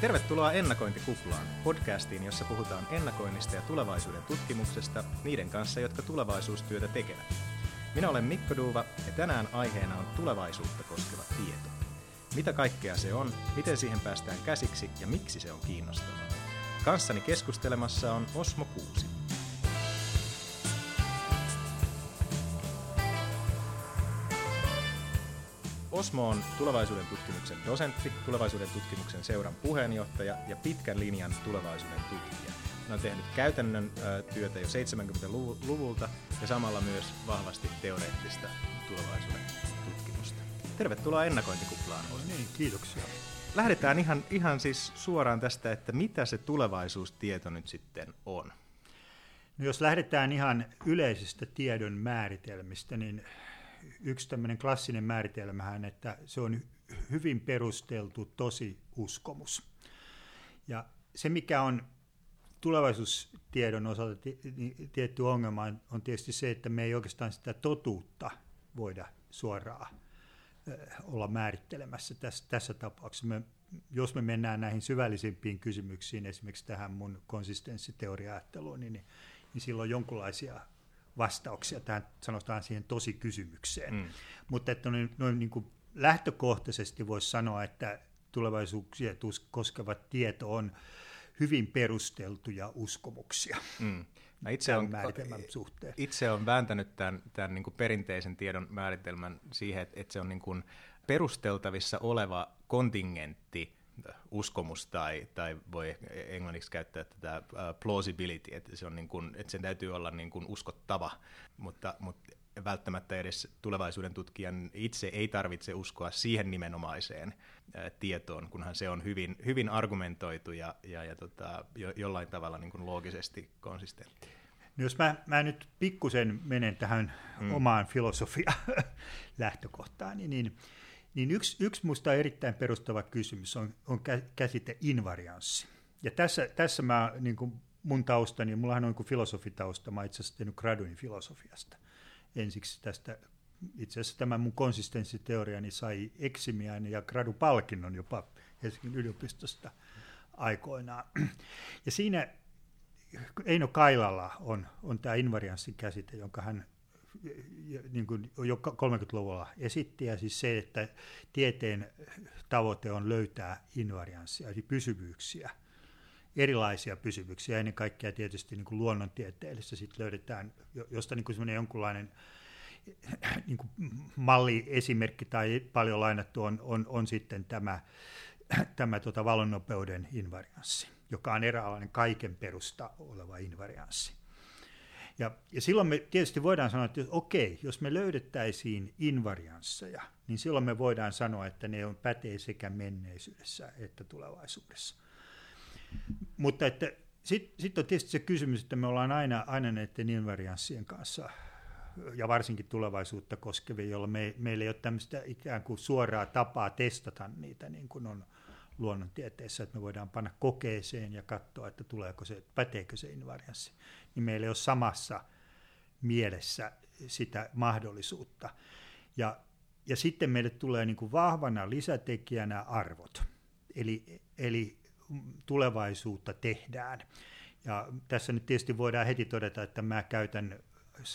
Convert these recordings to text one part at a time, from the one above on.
Tervetuloa Ennakointikuplaan, podcastiin, jossa puhutaan ennakoinnista ja tulevaisuuden tutkimuksesta niiden kanssa, jotka tulevaisuustyötä tekevät. Minä olen Mikko Duuva ja tänään aiheena on tulevaisuutta koskeva tieto. Mitä kaikkea se on, miten siihen päästään käsiksi ja miksi se on kiinnostavaa. Kanssani keskustelemassa on Osmo Kuusi. Osmo on tulevaisuuden tutkimuksen dosentti, tulevaisuuden tutkimuksen seuran puheenjohtaja ja pitkän linjan tulevaisuuden tutkija. Hän on tehnyt käytännön työtä jo 70-luvulta ja samalla myös vahvasti teoreettista tulevaisuuden tutkimusta. Tervetuloa ennakointikuplaan. No niin, kiitoksia. Lähdetään ihan, ihan siis suoraan tästä, että mitä se tulevaisuustieto nyt sitten on. No jos lähdetään ihan yleisistä tiedon määritelmistä, niin yksi tämmöinen klassinen määritelmähän, että se on hyvin perusteltu tosi uskomus. Ja se, mikä on tulevaisuustiedon osalta tietty ongelma on tietysti se, että me ei oikeastaan sitä totuutta voida suoraan olla määrittelemässä tässä, tässä tapauksessa. Me, jos me mennään näihin syvällisimpiin kysymyksiin, esimerkiksi tähän mun konsistenssiteoria-ajatteluun, niin, niin silloin jonkinlaisia vastauksia tähän, sanotaan siihen tosi kysymykseen. Mm. Mutta että noin, noin niin kuin lähtökohtaisesti voisi sanoa, että tulevaisuuksia koskeva tieto on hyvin perusteltuja uskomuksia. Mm. Mä itse on, suhteen. itse on vääntänyt tämän, tämän niin kuin perinteisen tiedon määritelmän siihen, että, että se on niin kuin perusteltavissa oleva kontingentti uskomus tai, tai voi englanniksi käyttää tätä uh, plausibility, että, se on niin kuin, että sen täytyy olla niin kuin uskottava, mutta, mutta välttämättä edes tulevaisuuden tutkijan itse ei tarvitse uskoa siihen nimenomaiseen ää, tietoon, kunhan se on hyvin, hyvin argumentoitu ja, ja, ja tota, jo, jollain tavalla niin kuin loogisesti konsistentti. No jos mä, mä nyt pikkusen menen tähän mm. omaan filosofia lähtökohtaan, niin, niin niin yksi, yksi minusta erittäin perustava kysymys on, on käsite invarianssi. Ja tässä, tässä mä, niin kuin mun taustani, mullahan on niin filosofitausta, mä itse asiassa tehnyt graduin filosofiasta. Ensiksi tästä, itse asiassa tämä mun konsistenssiteoriani sai eksimiään ja gradupalkinnon jopa Helsingin yliopistosta aikoinaan. Ja siinä Eino Kailalla on, on tämä invarianssin käsite, jonka hän niin kuin jo 30-luvulla esitti, ja siis se, että tieteen tavoite on löytää invarianssia, eli pysyvyyksiä, erilaisia pysyvyyksiä, ennen kaikkea tietysti niin kuin luonnontieteellistä sitten löydetään, josta niin kuin jonkunlainen niin kuin malliesimerkki tai paljon lainattu on, on, on sitten tämä, tämä tota valonnopeuden invarianssi, joka on eräänlainen kaiken perusta oleva invarianssi. Ja, ja silloin me tietysti voidaan sanoa, että okei, jos me löydettäisiin invariansseja, niin silloin me voidaan sanoa, että ne on pätee sekä menneisyydessä että tulevaisuudessa. Mutta että sitten sit on tietysti se kysymys, että me ollaan aina, aina näiden invarianssien kanssa ja varsinkin tulevaisuutta koskevia, jolla me, meillä ei ole tämmöistä ikään kuin suoraa tapaa testata niitä, niin kuin on luonnontieteessä, että me voidaan panna kokeeseen ja katsoa, että tuleeko se, päteekö se invarianssi niin meillä ei ole samassa mielessä sitä mahdollisuutta. Ja, ja sitten meille tulee niin kuin vahvana lisätekijänä arvot, eli, eli tulevaisuutta tehdään. Ja tässä nyt tietysti voidaan heti todeta, että mä käytän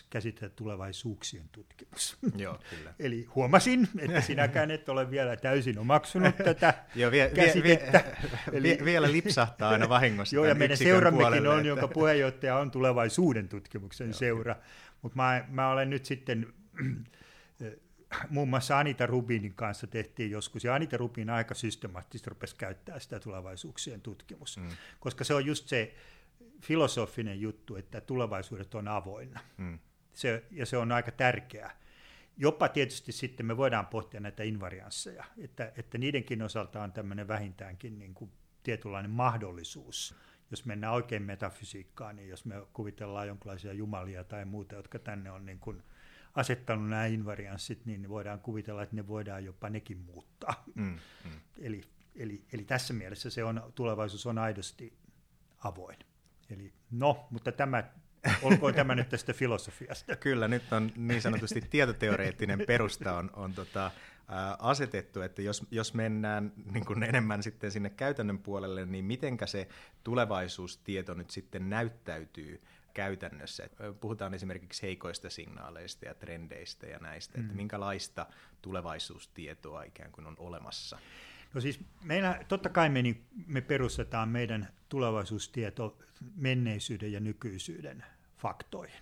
käsitellä tulevaisuuksien tutkimus. Joo, kyllä. Eli huomasin, että sinäkään et ole vielä täysin omaksunut tätä Joo, vie, käsitettä. Vie, vie, Eli, vielä lipsahtaa aina vahingossa. Joo, ja meidän seurammekin puolelle, on, että... jonka puheenjohtaja on tulevaisuuden tutkimuksen Joo, seura. Mutta mä, mä olen nyt sitten muun muassa Anita Rubinin kanssa tehtiin joskus, ja Anita Rubin aika systemaattisesti rupesi käyttää sitä tulevaisuuksien tutkimus, mm. koska se on just se filosofinen juttu, että tulevaisuudet on avoinna. Mm. Se, ja se on aika tärkeää. Jopa tietysti sitten me voidaan pohtia näitä invariansseja, että, että niidenkin osalta on tämmöinen vähintäänkin niin kuin tietynlainen mahdollisuus. Jos mennään oikein metafysiikkaan, niin jos me kuvitellaan jonkinlaisia jumalia tai muuta, jotka tänne on niin kuin asettanut nämä invarianssit, niin voidaan kuvitella, että ne voidaan jopa nekin muuttaa. Mm, mm. Eli, eli, eli tässä mielessä se on, tulevaisuus on aidosti avoin. Eli no, mutta tämä Olkoon tämä nyt tästä filosofiasta. Kyllä, nyt on niin sanotusti tietoteoreettinen perusta on, on tota, ää, asetettu, että jos, jos mennään niin kuin enemmän sitten sinne käytännön puolelle, niin mitenkä se tulevaisuustieto nyt sitten näyttäytyy käytännössä. Puhutaan esimerkiksi heikoista signaaleista ja trendeistä ja näistä, mm. että minkälaista tulevaisuustietoa ikään kuin on olemassa. No siis meillä, totta kai me, niin, me perustetaan meidän tulevaisuustieto menneisyyden ja nykyisyyden faktoihin.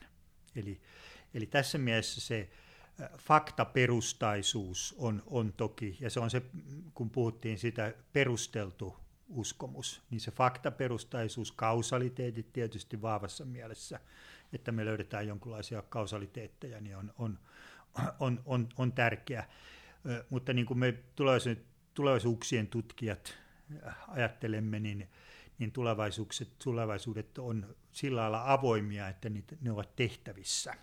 Eli, eli tässä mielessä se faktaperustaisuus on, on toki, ja se on se, kun puhuttiin sitä perusteltu uskomus, niin se faktaperustaisuus, kausaliteetit tietysti vahvassa mielessä, että me löydetään jonkinlaisia kausaliteetteja, niin on, on, on, on, on tärkeä. Mutta niin kuin me tulevaisuuksien tutkijat ajattelemme, niin, niin tulevaisuudet, tulevaisuudet on sillä lailla avoimia, että niitä, ne ovat tehtävissä.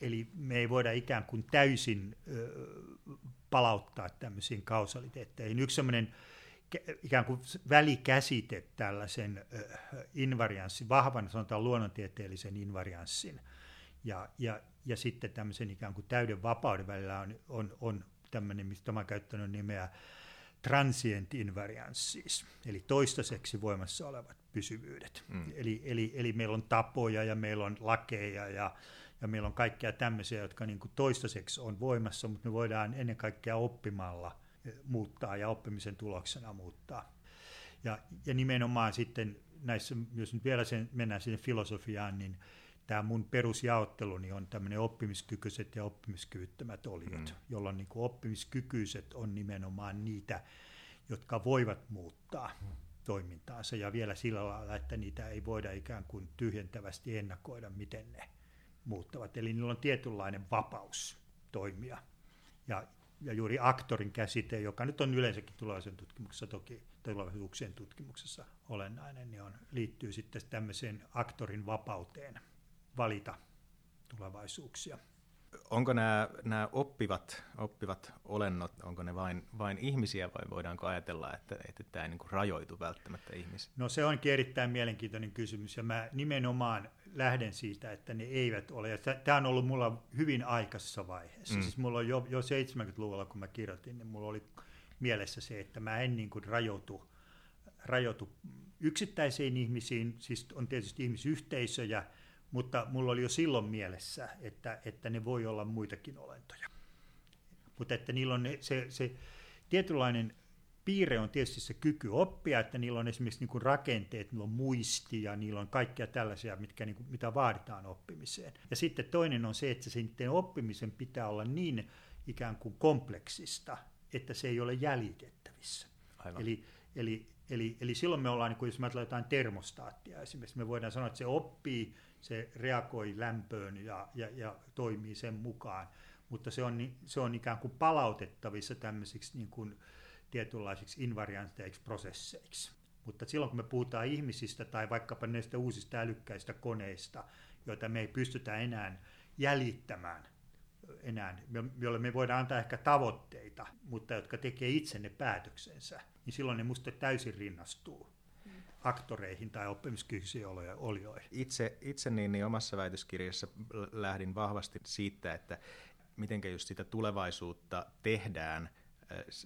Eli me ei voida ikään kuin täysin ö, palauttaa tämmöisiin kausaliteetteihin. Yksi sellainen ikään kuin välikäsite tällaisen invarianssin, vahvan sanotaan luonnontieteellisen invarianssin ja, ja, ja sitten tämmöisen ikään kuin täyden vapauden välillä on, on, on tämmöinen, mistä mä käyttänyt nimeä transient invariance siis, eli toistaiseksi voimassa olevat pysyvyydet. Mm. Eli, eli, eli meillä on tapoja ja meillä on lakeja ja, ja meillä on kaikkea tämmöisiä, jotka niin kuin toistaiseksi on voimassa, mutta me voidaan ennen kaikkea oppimalla – muuttaa ja oppimisen tuloksena muuttaa. Ja, ja nimenomaan sitten näissä, jos nyt vielä sen, mennään sinne filosofiaan, niin tämä mun perusjaotteluni on tämmöinen oppimiskykyiset ja oppimiskyvyttömät oliot, mm. jolloin niin kuin oppimiskykyiset on nimenomaan niitä, jotka voivat muuttaa mm. toimintaansa ja vielä sillä lailla, että niitä ei voida ikään kuin tyhjentävästi ennakoida, miten ne muuttavat. Eli niillä on tietynlainen vapaus toimia. Ja ja juuri aktorin käsite, joka nyt on yleensäkin tulevaisuuden tutkimuksessa toki, tulevaisuuksien tutkimuksessa olennainen, niin on, liittyy sitten tämmöiseen aktorin vapauteen valita tulevaisuuksia. Onko nämä, nämä oppivat, oppivat olennot, onko ne vain, vain ihmisiä vai voidaanko ajatella, että, että tämä ei niin kuin rajoitu välttämättä ihmisiin? No se onkin erittäin mielenkiintoinen kysymys ja mä nimenomaan lähden siitä, että ne eivät ole. Ja tämä on ollut mulla hyvin aikaisessa vaiheessa. Mm. Siis mulla on jo, jo 70-luvulla, kun mä kirjoitin, niin mulla oli mielessä se, että mä en niin kuin rajoitu, rajoitu yksittäisiin ihmisiin, siis on tietysti ihmisyhteisöjä, mutta mulla oli jo silloin mielessä, että, että ne voi olla muitakin olentoja. Mutta että niillä on se, se tietynlainen piirre on tietysti se kyky oppia, että niillä on esimerkiksi niin rakenteet, niillä on muisti ja niillä on kaikkia tällaisia, mitkä, niin kuin, mitä vaaditaan oppimiseen. Ja sitten toinen on se, että se oppimisen pitää olla niin ikään kuin kompleksista, että se ei ole jäljitettävissä. Aivan. Eli, eli, eli, eli silloin me ollaan, niin kuin jos me ajatellaan jotain termostaattia esimerkiksi, me voidaan sanoa, että se oppii, se reagoi lämpöön ja, ja, ja toimii sen mukaan, mutta se on, se on ikään kuin palautettavissa tämmöisiksi niin kuin, tietynlaisiksi invarianteiksi prosesseiksi. Mutta silloin kun me puhutaan ihmisistä tai vaikkapa näistä uusista älykkäistä koneista, joita me ei pystytä enää jäljittämään, enää, joille me voidaan antaa ehkä tavoitteita, mutta jotka tekee itse ne päätöksensä, niin silloin ne musta täysin rinnastuu aktoreihin tai oppimiskykyisiin olioihin. Itse, itse niin, niin omassa väitöskirjassa lähdin vahvasti siitä, että miten just sitä tulevaisuutta tehdään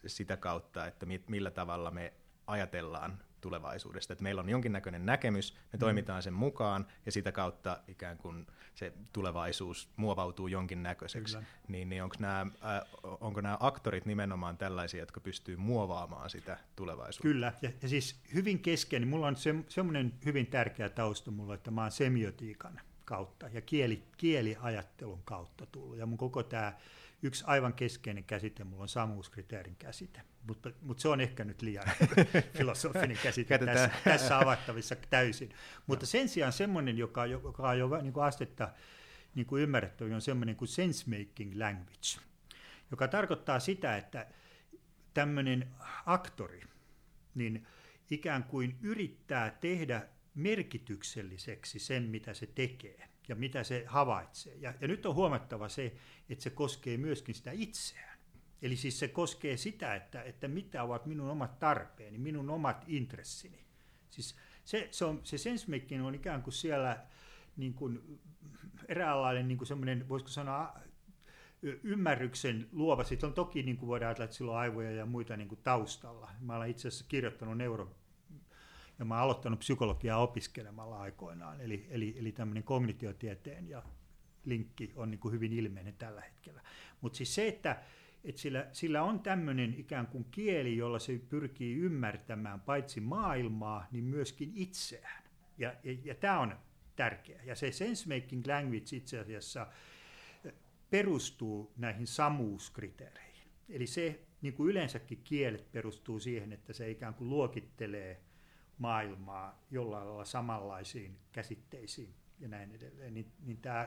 sitä kautta, että millä tavalla me ajatellaan tulevaisuudesta. Että meillä on jonkinnäköinen näkemys, me mm. toimitaan sen mukaan ja sitä kautta ikään kuin se tulevaisuus muovautuu jonkinnäköiseksi. Niin, niin onko nämä, äh, onko nämä aktorit nimenomaan tällaisia, jotka pystyy muovaamaan sitä tulevaisuutta? Kyllä, ja, ja siis hyvin kesken, mulla on se, semmoinen hyvin tärkeä tausta mulla, että mä oon semiotiikan kautta ja kieli, kieliajattelun kautta tullut. Ja mun koko tämä yksi aivan keskeinen käsite, mulla on samuuskriteerin käsite, mutta, mutta se on ehkä nyt liian filosofinen käsite tässä, tässä avattavissa täysin. Mutta sen sijaan semmoinen, joka, joka on jo niin kuin astetta niin kuin ymmärrettävä, on semmoinen kuin sense-making language, joka tarkoittaa sitä, että tämmöinen aktori niin ikään kuin yrittää tehdä merkitykselliseksi sen, mitä se tekee ja mitä se havaitsee. Ja, ja nyt on huomattava se, että se koskee myöskin sitä itseään. Eli siis se koskee sitä, että, että mitä ovat minun omat tarpeeni, minun omat intressini. Siis se, se, on, se sensemaking on ikään kuin siellä niin kuin, eräänlainen niin kuin semmoinen, voisiko sanoa, ymmärryksen luova. Sitten on toki, niin kuin voidaan ajatella, että sillä on aivoja ja muita niin kuin taustalla. Mä olen itse asiassa kirjoittanut neuro, ja mä olen aloittanut psykologiaa opiskelemalla aikoinaan, eli, eli, eli tämmöinen kognitiotieteen ja linkki on niin kuin hyvin ilmeinen tällä hetkellä. Mutta siis se, että, että sillä, sillä on tämmöinen ikään kuin kieli, jolla se pyrkii ymmärtämään paitsi maailmaa, niin myöskin itseään. Ja, ja, ja tämä on tärkeä. Ja se sense-making language itse asiassa perustuu näihin samuuskriteereihin. Eli se, niin kuin yleensäkin kielet perustuu siihen, että se ikään kuin luokittelee maailmaa jollain lailla samanlaisiin käsitteisiin ja näin edelleen, niin, niin tämä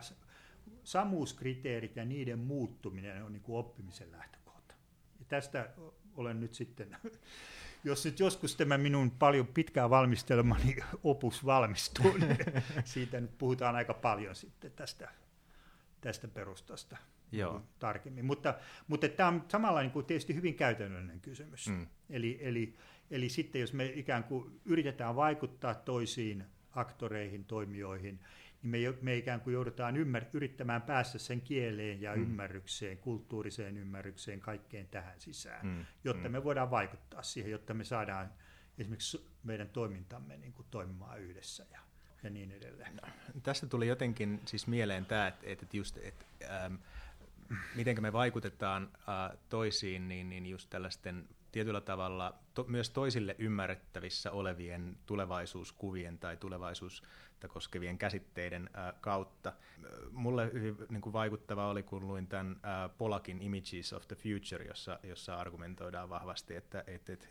samuuskriteerit ja niiden muuttuminen on niin kuin oppimisen lähtökohta. Ja tästä olen nyt sitten, jos nyt joskus tämä minun paljon pitkään valmistelemani opus valmistuu, niin siitä nyt puhutaan aika paljon sitten tästä, tästä perustasta Joo. tarkemmin. Mutta, mutta tämä on samalla niin kuin tietysti hyvin käytännöllinen kysymys. Mm. Eli, eli, eli sitten jos me ikään kuin yritetään vaikuttaa toisiin aktoreihin, toimijoihin, niin me, me ikään kuin joudutaan ymmär, yrittämään päästä sen kieleen ja mm. ymmärrykseen, kulttuuriseen ymmärrykseen, kaikkeen tähän sisään, mm. jotta mm. me voidaan vaikuttaa siihen, jotta me saadaan esimerkiksi meidän toimintamme niin kuin toimimaan yhdessä ja, ja niin edelleen. No, tästä tuli jotenkin siis mieleen tämä, että, että just, että, ähm, miten me vaikutetaan äh, toisiin, niin, niin just tällaisten tietyllä tavalla to, myös toisille ymmärrettävissä olevien tulevaisuuskuvien tai tulevaisuutta koskevien käsitteiden kautta. Mulle hyvin niin kuin vaikuttava oli, kun luin tämän Polakin Images of the Future, jossa, jossa argumentoidaan vahvasti, että, että, että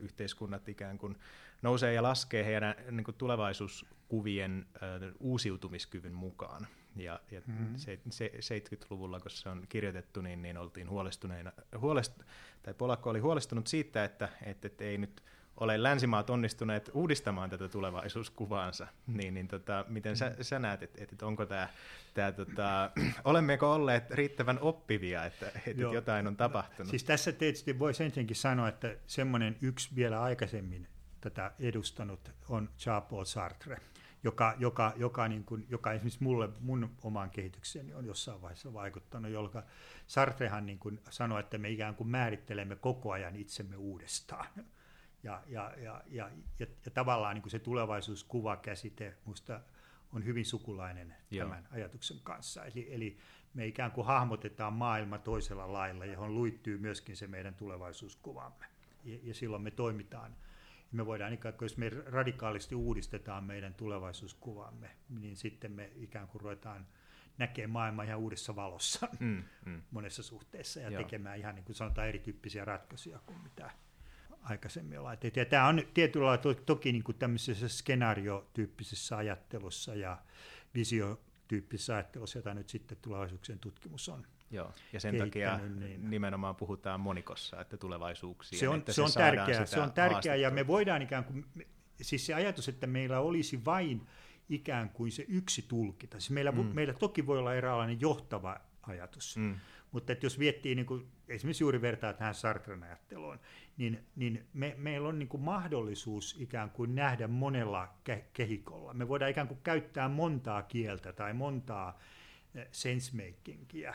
yhteiskunnat ikään kuin nousee ja laskee heidän niin kuin tulevaisuuskuvien uusiutumiskyvyn mukaan. Ja, ja mm-hmm. se, se, 70-luvulla, kun se on kirjoitettu, niin, niin oltiin huolestuneina, huolest, tai Polakko oli huolestunut siitä, että, että, että ei nyt ole länsimaat onnistuneet uudistamaan tätä tulevaisuuskuvaansa, niin, niin tota, miten sä, sä näet, että, että onko tämä, tämä tota, olemmeko olleet riittävän oppivia, että, että Joo. jotain on tapahtunut? Siis tässä tietysti voisi ensinnäkin sanoa, että semmoinen yksi vielä aikaisemmin tätä edustanut on Jean-Paul Sartre, joka, joka, joka, niin kuin, joka esimerkiksi mulle, mun omaan kehitykseeni on jossain vaiheessa vaikuttanut, jolka Sartrehan niin kuin sanoi, että me ikään kuin määrittelemme koko ajan itsemme uudestaan. Ja, ja, ja, ja, ja, ja tavallaan niin kuin se tulevaisuuskuvakäsite musta on hyvin sukulainen Joo. tämän ajatuksen kanssa. Eli, eli me ikään kuin hahmotetaan maailma toisella lailla, johon luittyy myöskin se meidän tulevaisuuskuvamme. Ja, ja silloin me toimitaan – me voidaan ikään kuin, jos me radikaalisti uudistetaan meidän tulevaisuuskuvamme, niin sitten me ikään kuin ruvetaan näkemään maailmaa ihan uudessa valossa mm, mm. monessa suhteessa ja Joo. tekemään ihan niin kuin sanotaan erityyppisiä ratkaisuja kuin mitä aikaisemmin tehty. Ja tämä on tietyllä lailla to, toki niin kuin tämmöisessä skenaariotyyppisessä ajattelussa ja visiotyyppisessä ajattelussa, jota nyt sitten tulevaisuuksien tutkimus on Joo, ja sen takia niin. nimenomaan puhutaan monikossa, että tulevaisuuksia. Se on, että se, on tärkeää, se on tärkeää ja me voidaan ikään kuin, siis se ajatus, että meillä olisi vain ikään kuin se yksi tulkita. Siis meillä, mm. meillä toki voi olla eräänlainen johtava ajatus, mm. Mutta että jos viettii niin kuin, esimerkiksi juuri vertaa tähän Sartren ajatteluun, niin, niin me, meillä on niin kuin mahdollisuus ikään kuin nähdä monella ke- kehikolla. Me voidaan ikään kuin käyttää montaa kieltä tai montaa eh, sensemakingia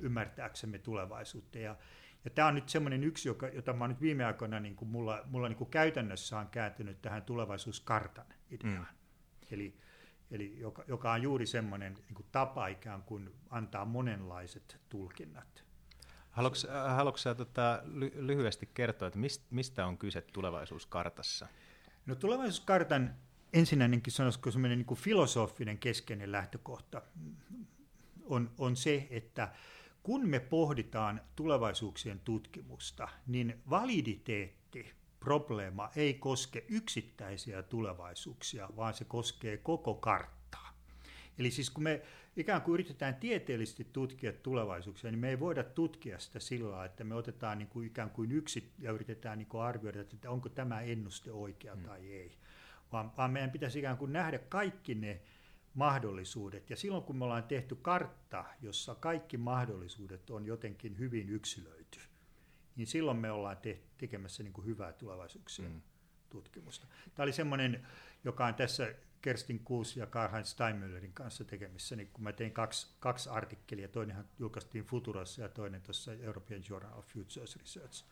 ymmärtääksemme tulevaisuutta. Ja, ja tämä on nyt semmoinen yksi, joka, jota mä nyt viime aikoina niin kuin mulla, mulla niin kuin käytännössä on kääntynyt tähän tulevaisuuskartan ideaan. Mm. Eli, eli joka, joka on juuri semmoinen niin kuin tapa ikään kuin antaa monenlaiset tulkinnat. Haluatko, äh, haluatko tota, lyhyesti kertoa, että mistä on kyse tulevaisuuskartassa? No tulevaisuuskartan ensinnäkin sanoisiko semmoinen niin filosofinen keskeinen lähtökohta on, on se, että kun me pohditaan tulevaisuuksien tutkimusta, niin validiteetti probleema ei koske yksittäisiä tulevaisuuksia, vaan se koskee koko karttaa. Eli siis kun me ikään kuin yritetään tieteellisesti tutkia tulevaisuuksia, niin me ei voida tutkia sitä sillä että me otetaan niin kuin ikään kuin yksi ja yritetään niin kuin arvioida, että onko tämä ennuste oikea mm. tai ei. Vaan, vaan meidän pitäisi ikään kuin nähdä kaikki ne mahdollisuudet. Ja silloin kun me ollaan tehty kartta, jossa kaikki mahdollisuudet on jotenkin hyvin yksilöity, niin silloin me ollaan te- tekemässä niin kuin hyvää tulevaisuuksien mm. tutkimusta. Tämä oli semmoinen, joka on tässä Kerstin Kuus ja Karl-Heinz Steinmüllerin kanssa tekemissä, niin kun mä tein kaksi, kaksi artikkelia, toinenhan julkaistiin Futurassa ja toinen tuossa European Journal of Futures Research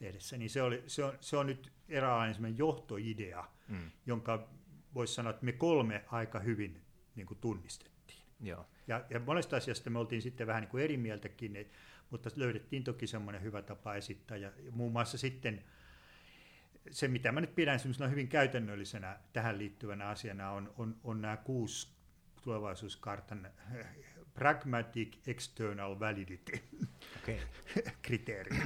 lehdessä, niin se, oli, se, on, se on nyt eräänlainen johtoidea, mm. jonka voisi sanoa, että me kolme aika hyvin niin kuin tunnistettiin. Joo. Ja, ja monesta asiasta me oltiin sitten vähän niin kuin eri mieltäkin, mutta löydettiin toki semmoinen hyvä tapa esittää. Ja, muun muassa sitten se, mitä mä nyt pidän hyvin käytännöllisenä tähän liittyvänä asiana, on, on, on nämä kuusi tulevaisuuskartan eh, pragmatic external validity okay. kriteeri,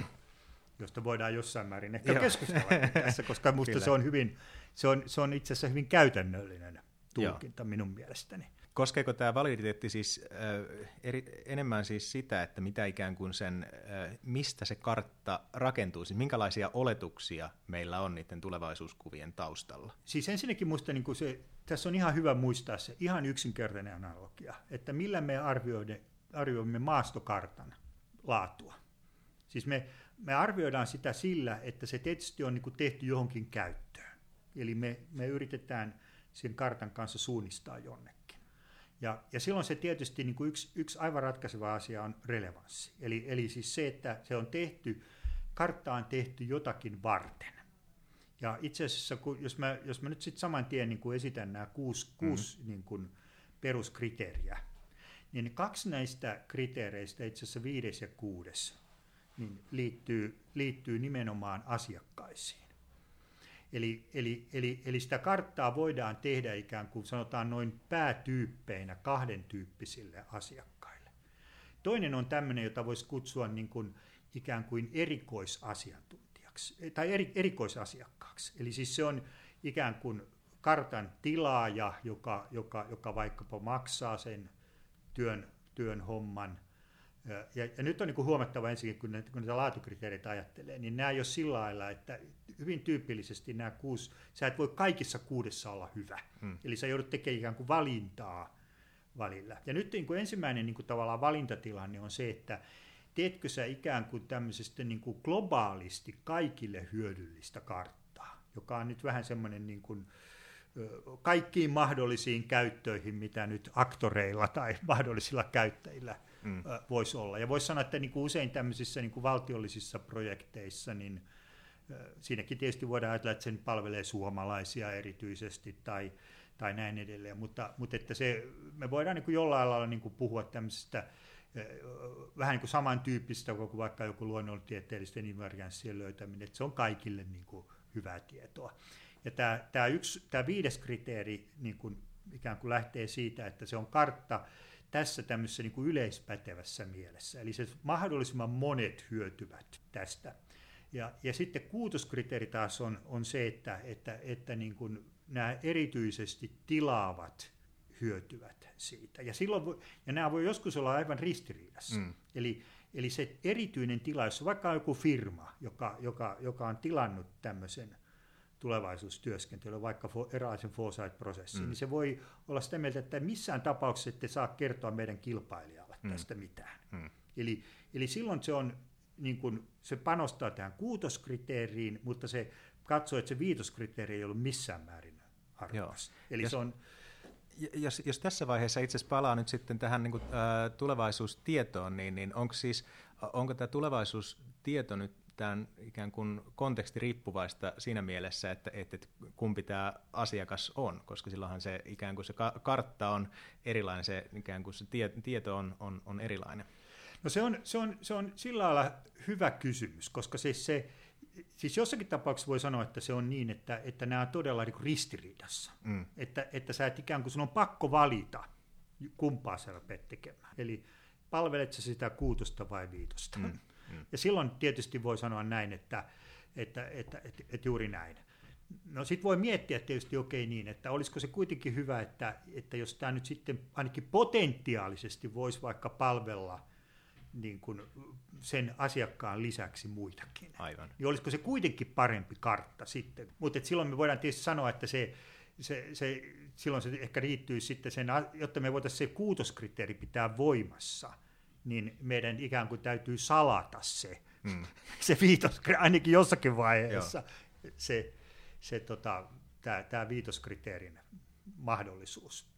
josta voidaan jossain määrin ehkä keskustella tässä, koska minusta se on, hyvin, se, on, se on itse asiassa hyvin käytännöllinen tulkinta Joo. minun mielestäni. Koskeeko tämä validiteetti siis äh, eri, enemmän siis sitä, että mitä ikään kuin sen, äh, mistä se kartta rakentuu, siis minkälaisia oletuksia meillä on niiden tulevaisuuskuvien taustalla? Siis ensinnäkin muista niin se, tässä on ihan hyvä muistaa se ihan yksinkertainen analogia, että millä me arvioimme, arvioimme maastokartan laatua. Siis me, me arvioidaan sitä sillä, että se teksti on niin tehty johonkin käyttöön. Eli me, me yritetään sen kartan kanssa suunnistaa jonnekin. Ja, ja silloin se tietysti niin kuin yksi, yksi aivan ratkaiseva asia on relevanssi. Eli, eli siis se, että se on tehty, kartta on tehty jotakin varten. Ja itse asiassa, kun, jos, mä, jos mä nyt sitten saman tien niin kuin esitän nämä kuusi, mm-hmm. kuusi niin kuin peruskriteeriä, niin kaksi näistä kriteereistä, itse asiassa viides ja kuudes, niin liittyy, liittyy nimenomaan asiakkaisiin. Eli, eli, eli, eli sitä karttaa voidaan tehdä ikään kuin sanotaan noin päätyyppeinä kahden tyyppisille asiakkaille. Toinen on tämmöinen, jota voisi kutsua niin kuin ikään kuin erikoisasiantuntijaksi tai eri, erikoisasiakkaaksi. Eli siis se on ikään kuin kartan tilaaja, joka, joka, joka vaikkapa maksaa sen työn, työn homman – ja, ja nyt on niin kuin huomattava ensinnäkin, kun, kun näitä laatukriteereitä ajattelee, niin nämä ei ole sillä lailla, että hyvin tyypillisesti nämä kuusi, sä et voi kaikissa kuudessa olla hyvä. Hmm. Eli sä joudut tekemään ikään kuin valintaa valilla. Ja nyt niin kuin ensimmäinen niin kuin tavallaan valintatilanne on se, että teetkö sä ikään kuin tämmöisestä niin kuin globaalisti kaikille hyödyllistä karttaa, joka on nyt vähän semmoinen niin kuin, kaikkiin mahdollisiin käyttöihin, mitä nyt aktoreilla tai mahdollisilla käyttäjillä – mm. voisi olla. Ja voisi sanoa, että niin kuin usein tämmöisissä niin kuin valtiollisissa projekteissa, niin siinäkin tietysti voidaan ajatella, että sen palvelee suomalaisia erityisesti tai, tai näin edelleen, mutta, mutta että se, me voidaan niin kuin jollain lailla niin kuin puhua tämmöisestä vähän niin kuin samantyyppistä kuin vaikka joku luonnontieteellisten invarianssien löytäminen, että se on kaikille niin kuin hyvää tietoa. Ja tämä, tämä, yksi, tämä viides kriteeri niin kuin ikään kuin lähtee siitä, että se on kartta, tässä tämmöisessä niin kuin yleispätevässä mielessä. Eli se mahdollisimman monet hyötyvät tästä. Ja, ja sitten kuutoskriteeri taas on, on se, että, että, että niin kuin nämä erityisesti tilaavat hyötyvät siitä. Ja, silloin voi, ja nämä voi joskus olla aivan ristiriidassa. Mm. Eli, eli se erityinen tila, jos vaikka on joku firma, joka, joka, joka on tilannut tämmöisen tulevaisuustyöskentelyä, vaikka erilaisen foresight-prosessin, mm. niin se voi olla sitä mieltä, että missään tapauksessa ette saa kertoa meidän kilpailijalle mm. tästä mitään. Mm. Eli, eli silloin se on niin kuin, se panostaa tähän kuutoskriteeriin, mutta se katsoo, että se viitoskriteeri ei ollut missään määrin arvokas. Eli jos, se on, jos, jos tässä vaiheessa itse asiassa palaa nyt sitten tähän niin kuin, äh, tulevaisuustietoon, niin, niin onko siis, onko tämä tulevaisuustieto nyt tämän ikään kuin konteksti riippuvaista siinä mielessä, että, että, että kumpi tämä asiakas on, koska silloinhan se ikään kuin se kartta on erilainen, se ikään kuin se tie, tieto on, on, on erilainen. No se on, se, on, se on sillä lailla hyvä kysymys, koska siis se, siis jossakin tapauksessa voi sanoa, että se on niin, että, että nämä on todella niin ristiriidassa. Mm. Että, että sä et ikään kuin, sun on pakko valita, kumpaa sä rupeat tekemään. Eli palvelet sä sitä kuutosta vai viitosta. Mm. Mm. Ja silloin tietysti voi sanoa näin, että, että, että, että, että juuri näin. No sitten voi miettiä tietysti okei okay, niin, että olisiko se kuitenkin hyvä, että, että jos tämä nyt sitten ainakin potentiaalisesti voisi vaikka palvella niin kuin sen asiakkaan lisäksi muitakin. Aivan. Niin olisiko se kuitenkin parempi kartta sitten. Mutta silloin me voidaan tietysti sanoa, että se, se, se, silloin se ehkä riittyy sitten sen, jotta me voitaisiin se kuutoskriteeri pitää voimassa – niin meidän ikään kuin täytyy salata se, mm. se viitos, ainakin jossakin vaiheessa, Joo. se, se tota, tämä viitoskriteerin mahdollisuus.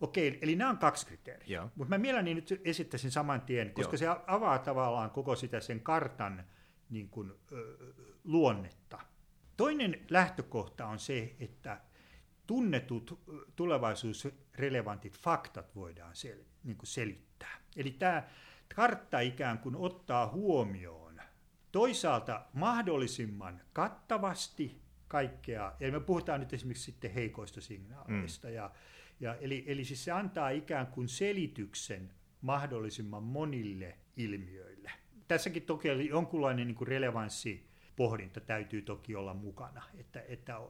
Okei, eli nämä on kaksi kriteeriä. Mutta mä mielelläni nyt esittäisin saman tien, koska Joo. se avaa tavallaan koko sitä sen kartan niin kuin, ö, luonnetta. Toinen lähtökohta on se, että tunnetut tulevaisuusrelevantit faktat voidaan sel, niin kuin selittää. Eli tämä kartta ikään kuin ottaa huomioon toisaalta mahdollisimman kattavasti kaikkea, ja me puhutaan nyt esimerkiksi sitten heikoista signaaleista, mm. ja, ja eli, eli siis se antaa ikään kuin selityksen mahdollisimman monille ilmiöille. Tässäkin toki jonkunlainen niin kuin relevanssi pohdinta täytyy toki olla mukana, että, että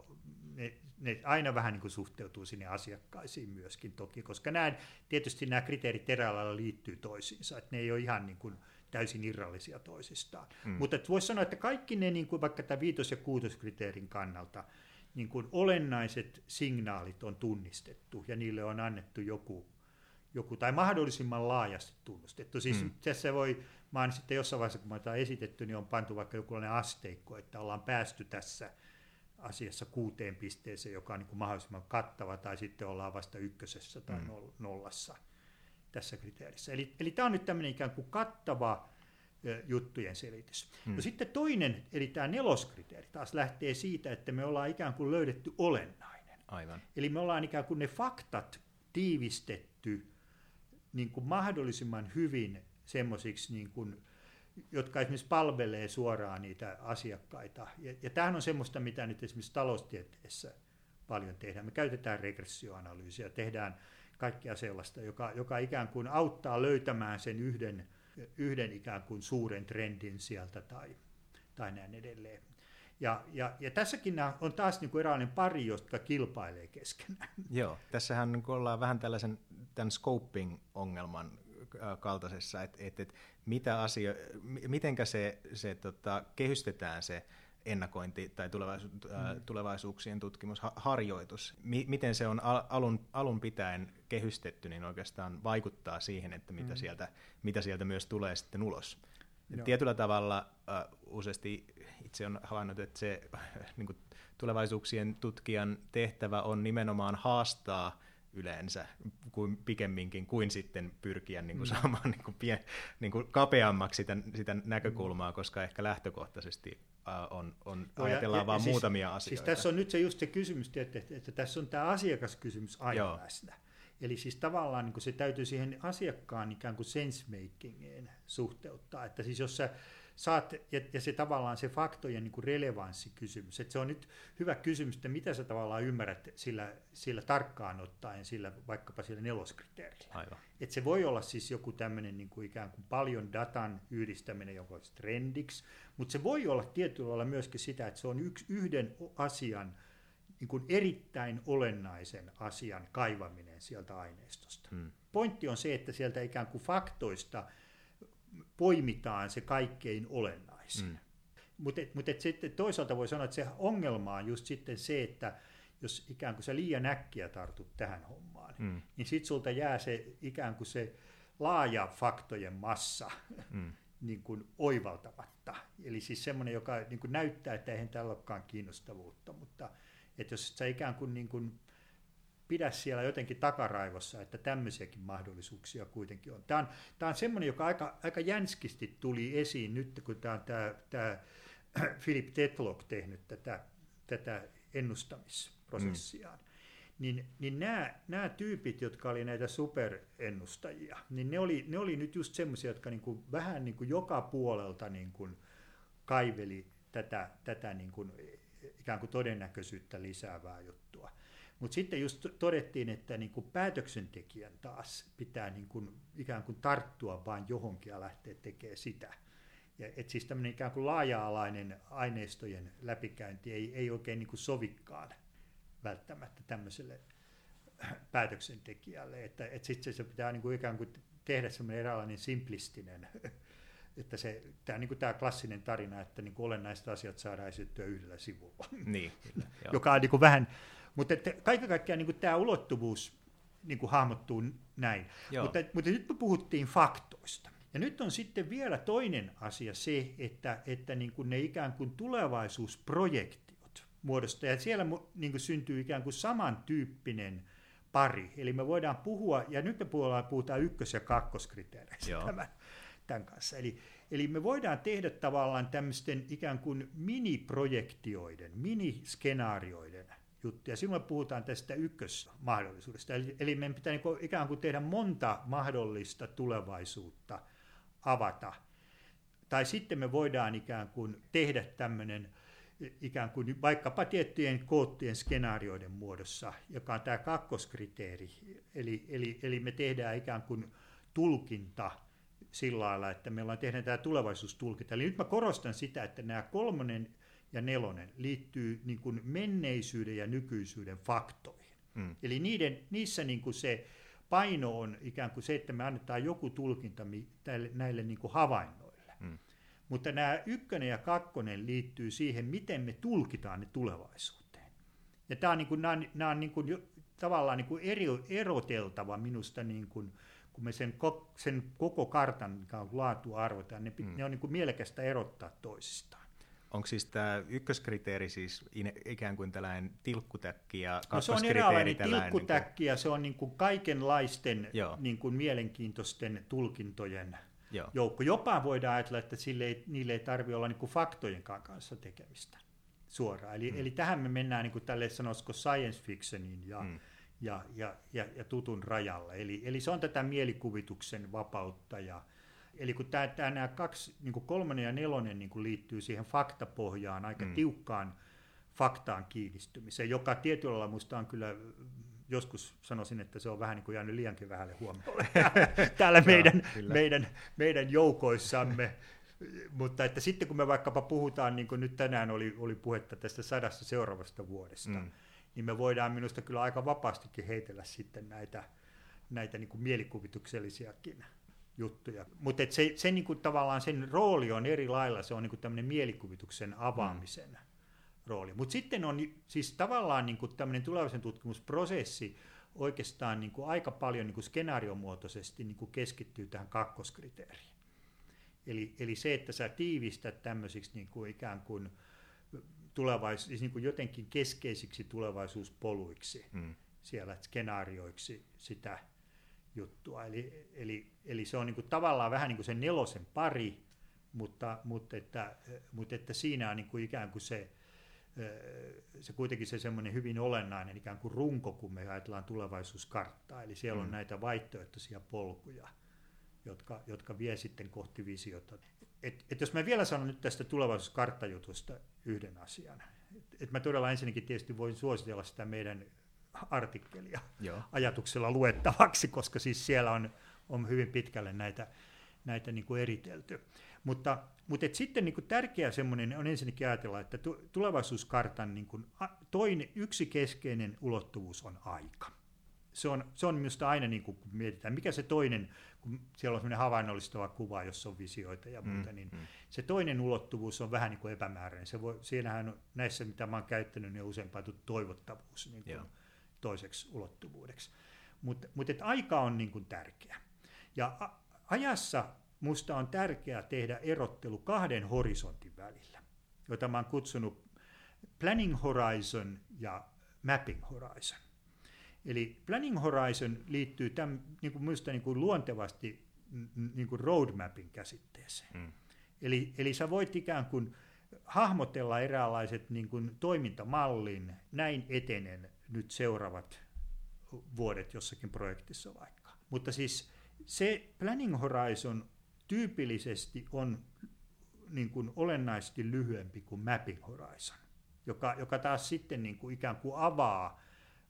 ne, ne aina vähän niin kuin suhteutuu sinne asiakkaisiin myöskin toki, koska nämä, tietysti nämä kriteerit eräällä lailla liittyy toisiinsa, että ne ei ole ihan niin kuin täysin irrallisia toisistaan. Mm. Mutta voisi sanoa, että kaikki ne niin kuin vaikka tämä viitos- ja kuutoskriteerin kannalta niin kuin olennaiset signaalit on tunnistettu ja niille on annettu joku, joku tai mahdollisimman laajasti tunnustettu. Siis mm. tässä voi, mä oon sitten jossain vaiheessa, kun mä tämä esitetty, niin on pantu vaikka joku asteikko, että ollaan päästy tässä asiassa kuuteen pisteeseen, joka on niin kuin mahdollisimman kattava, tai sitten ollaan vasta ykkösessä tai mm. nollassa tässä kriteerissä. Eli, eli tämä on nyt tämmöinen ikään kuin kattava juttujen selitys. Hmm. No sitten toinen, eli tämä neloskriteeri taas lähtee siitä, että me ollaan ikään kuin löydetty olennainen. Aivan. Eli me ollaan ikään kuin ne faktat tiivistetty niin kuin mahdollisimman hyvin semmoisiksi, niin kuin, jotka esimerkiksi palvelee suoraan niitä asiakkaita. Ja, ja tämähän on semmoista, mitä nyt esimerkiksi taloustieteessä paljon tehdään. Me käytetään regressioanalyysiä, tehdään kaikkea sellaista, joka, joka ikään kuin auttaa löytämään sen yhden, yhden ikään kuin suuren trendin sieltä tai, tai näin edelleen. Ja, ja, ja tässäkin on taas niin kuin eräänlainen pari, jotka kilpailee keskenään. Joo, tässähän niin ollaan vähän tällaisen tämän scoping-ongelman kaltaisessa, että, että, että mitä asio, mitenkä se, se tota, kehystetään se ennakointi tai tulevaisu, mm. tulevaisuuksien tutkimusharjoitus, miten se on alun, alun pitäen kehystetty, niin oikeastaan vaikuttaa siihen, että mitä, mm. sieltä, mitä sieltä myös tulee sitten ulos. Tietyllä tavalla uh, useasti itse on havainnut, että se niin kuin tulevaisuuksien tutkijan tehtävä on nimenomaan haastaa yleensä kuin pikemminkin kuin sitten pyrkiä niin kuin mm. saamaan niin kuin pien, niin kuin kapeammaksi sitä, sitä näkökulmaa, koska ehkä lähtökohtaisesti on, on no, ajatellaan ja, vain siis, muutamia siis asioita. Siis tässä on nyt se just se kysymys, että, että, että tässä on tämä asiakaskysymys aina Joo. läsnä. Eli siis tavallaan niin se täytyy siihen asiakkaan ikään kuin sense-makingiin suhteuttaa. Että siis jos sä saat, ja, ja se tavallaan se faktojen niin kuin relevanssikysymys, että se on nyt hyvä kysymys, että mitä sä tavallaan ymmärrät sillä, sillä tarkkaan ottaen, sillä vaikkapa sillä neloskriteerillä. Aivan. Että se voi olla siis joku tämmöinen niin kuin ikään kuin paljon datan yhdistäminen jonka trendiksi, mutta se voi olla tietyllä lailla myöskin sitä, että se on yksi, yhden asian, niin kuin erittäin olennaisen asian kaivaminen sieltä aineistosta. Hmm. Pointti on se, että sieltä ikään kuin faktoista poimitaan se kaikkein olennaisin. Mm. Mutta mut sitten toisaalta voi sanoa, että se ongelma on just sitten se, että jos ikään kuin sä liian äkkiä tartut tähän hommaan, mm. niin sitten sulta jää se ikään kuin se laaja faktojen massa mm. niin kuin oivaltamatta. Eli siis semmoinen, joka niin kuin näyttää, että eihän tällä olekaan kiinnostavuutta, mutta että jos sä ikään kuin, niin kuin pidä siellä jotenkin takaraivossa, että tämmöisiäkin mahdollisuuksia kuitenkin on. Tämä on, tämä on semmoinen, joka aika, aika jänskisti tuli esiin nyt, kun tämä on tämä, tämä Philip Tetlock tehnyt tätä, tätä ennustamisprosessiaan. Mm. Niin, niin nämä, nämä tyypit, jotka oli näitä superennustajia, niin ne oli, ne oli nyt just semmoisia, jotka niin kuin, vähän niin kuin joka puolelta niin kuin kaiveli tätä, tätä niin kuin, ikään kuin todennäköisyyttä lisäävää juttua. Mutta sitten just todettiin, että niin kuin päätöksentekijän taas pitää niin kuin ikään kuin tarttua vain johonkin ja lähteä tekemään sitä. Ja, et siis tämmöinen ikään kuin laaja-alainen aineistojen läpikäynti ei, ei oikein niin kuin sovikaan välttämättä tämmöiselle päätöksentekijälle. Että et sitten se pitää niin kuin ikään kuin tehdä semmoinen eräänlainen simplistinen, että se, tämä, niin kuin tämä klassinen tarina, että niin kuin olennaiset asiat saadaan esittyä yhdellä sivulla. Niin, kyllä, joka on niin kuin vähän mutta että kaiken kaikkiaan niin tämä ulottuvuus niin kuin hahmottuu näin. Mutta, mutta nyt me puhuttiin faktoista. Ja nyt on sitten vielä toinen asia se, että, että niin kuin ne ikään kuin tulevaisuusprojektiot muodostaa, ja siellä niin kuin syntyy ikään kuin samantyyppinen pari. Eli me voidaan puhua, ja nyt me puhutaan ykkös- ja kakkoskriteereistä tämän, tämän kanssa. Eli, eli me voidaan tehdä tavallaan tämmöisten ikään kuin miniprojektioiden, miniskenaarioiden juttuja. Silloin puhutaan tästä ykkösmahdollisuudesta. Eli, eli meidän pitää niin kuin, ikään kuin tehdä monta mahdollista tulevaisuutta avata. Tai sitten me voidaan ikään kuin tehdä tämmöinen ikään kuin vaikkapa tiettyjen koottien skenaarioiden muodossa, joka on tämä kakkoskriteeri. Eli, eli, eli me tehdään ikään kuin tulkinta sillä lailla, että meillä on tehdään tämä tulevaisuustulkinta. Eli nyt mä korostan sitä, että nämä kolmonen ja nelonen liittyy niin kuin menneisyyden ja nykyisyyden faktoihin. Mm. Eli niiden, niissä niin kuin se paino on ikään kuin se, että me annetaan joku tulkinta näille, näille niin kuin havainnoille. Mm. Mutta nämä ykkönen ja kakkonen liittyy siihen, miten me tulkitaan ne tulevaisuuteen. Ja tämä on, niin kuin, nämä on, nämä on niin kuin, jo, tavallaan niin kuin eri, eroteltava minusta, niin kuin, kun me sen, sen koko kartan laatua arvotaan, ne, mm. ne on niin kuin mielekästä erottaa toisistaan. Onko siis tämä ykköskriteeri siis ikään kuin tällainen tilkkutäkki ja no se on eräänlainen tilkkutäkki niin kuin... ja se on niin kuin kaikenlaisten niin kuin mielenkiintoisten tulkintojen Joo. joukko. Jopa voidaan ajatella, että sille ei, niille ei tarvitse olla niin kuin faktojen kanssa tekemistä suoraan. Eli, mm. eli tähän me mennään niin kuin tälle sanoisiko science fictioniin ja, mm. ja, ja, ja, ja tutun rajalle. Eli, eli se on tätä mielikuvituksen vapautta ja, Eli kun tämä, tämä nämä kaksi, niin kuin kolmonen ja nelonen niin kuin liittyy siihen faktapohjaan, aika mm. tiukkaan faktaan kiinnistymiseen, joka tietyllä lailla minusta on kyllä, joskus sanoisin, että se on vähän niin kuin jäänyt liiankin vähälle huomiolle täällä meidän, meidän, meidän joukoissamme. Mutta että sitten kun me vaikkapa puhutaan, niin kuin nyt tänään oli, oli puhetta tästä sadasta seuraavasta vuodesta, mm. niin me voidaan minusta kyllä aika vapaastikin heitellä sitten näitä, näitä niin kuin mielikuvituksellisiakin juttuja. Mutta se, se niinku, tavallaan sen rooli on eri lailla, se on niinku tämmöinen mielikuvituksen avaamisen mm. rooli. Mutta sitten on siis tavallaan niinku tämmöinen tulevaisuuden tutkimusprosessi oikeastaan niinku aika paljon niinku skenaariomuotoisesti niinku keskittyy tähän kakkoskriteeriin. Eli, eli se, että sä tiivistät tämmöisiksi niinku ikään kuin tulevais, siis niin kuin jotenkin keskeisiksi tulevaisuuspoluiksi mm. siellä skenaarioiksi sitä juttua. Eli, eli, eli se on niin kuin tavallaan vähän niin kuin sen nelosen pari, mutta, mutta, että, mutta että siinä on niin kuin ikään kuin se, se kuitenkin se semmoinen hyvin olennainen ikään kuin runko, kun me ajatellaan tulevaisuuskarttaa. Eli siellä on mm. näitä vaihtoehtoisia polkuja, jotka, jotka vie sitten kohti visiota. Et, et jos mä vielä sanon nyt tästä tulevaisuuskarttajutusta yhden asian. Et, et mä todella ensinnäkin tietysti voin suositella sitä meidän artikkelia Joo. ajatuksella luettavaksi, koska siis siellä on, on hyvin pitkälle näitä, näitä niin kuin eritelty. Mutta, mutta et sitten niin kuin tärkeä semmoinen on ensinnäkin ajatella, että tulevaisuuskartan niin kuin toinen, yksi keskeinen ulottuvuus on aika. Se on, se on minusta aina, niin kuin, kun mietitään, mikä se toinen, kun siellä on semmoinen havainnollistava kuva, jossa on visioita ja muuta, mm, niin mm. se toinen ulottuvuus on vähän niin kuin epämääräinen. Se voi, siinähän on, näissä, mitä mä oon käyttänyt, niin on usein toivottavuus. Niin kuin, toiseksi ulottuvuudeksi. Mutta mut aika on niin kuin tärkeä. Ja a- ajassa musta on tärkeää tehdä erottelu kahden horisontin välillä, jota mä oon kutsunut planning horizon ja mapping horizon. Eli planning horizon liittyy tämän, niin kuin minusta niin kuin luontevasti niin kuin roadmapin käsitteeseen. Hmm. Eli, eli sä voit ikään kuin hahmotella eräänlaiset niin kuin toimintamallin, näin etenen nyt seuraavat vuodet jossakin projektissa vaikka. Mutta siis se planning horizon tyypillisesti on niin kuin olennaisesti lyhyempi kuin mapping horizon, joka, joka taas sitten niin kuin ikään kuin avaa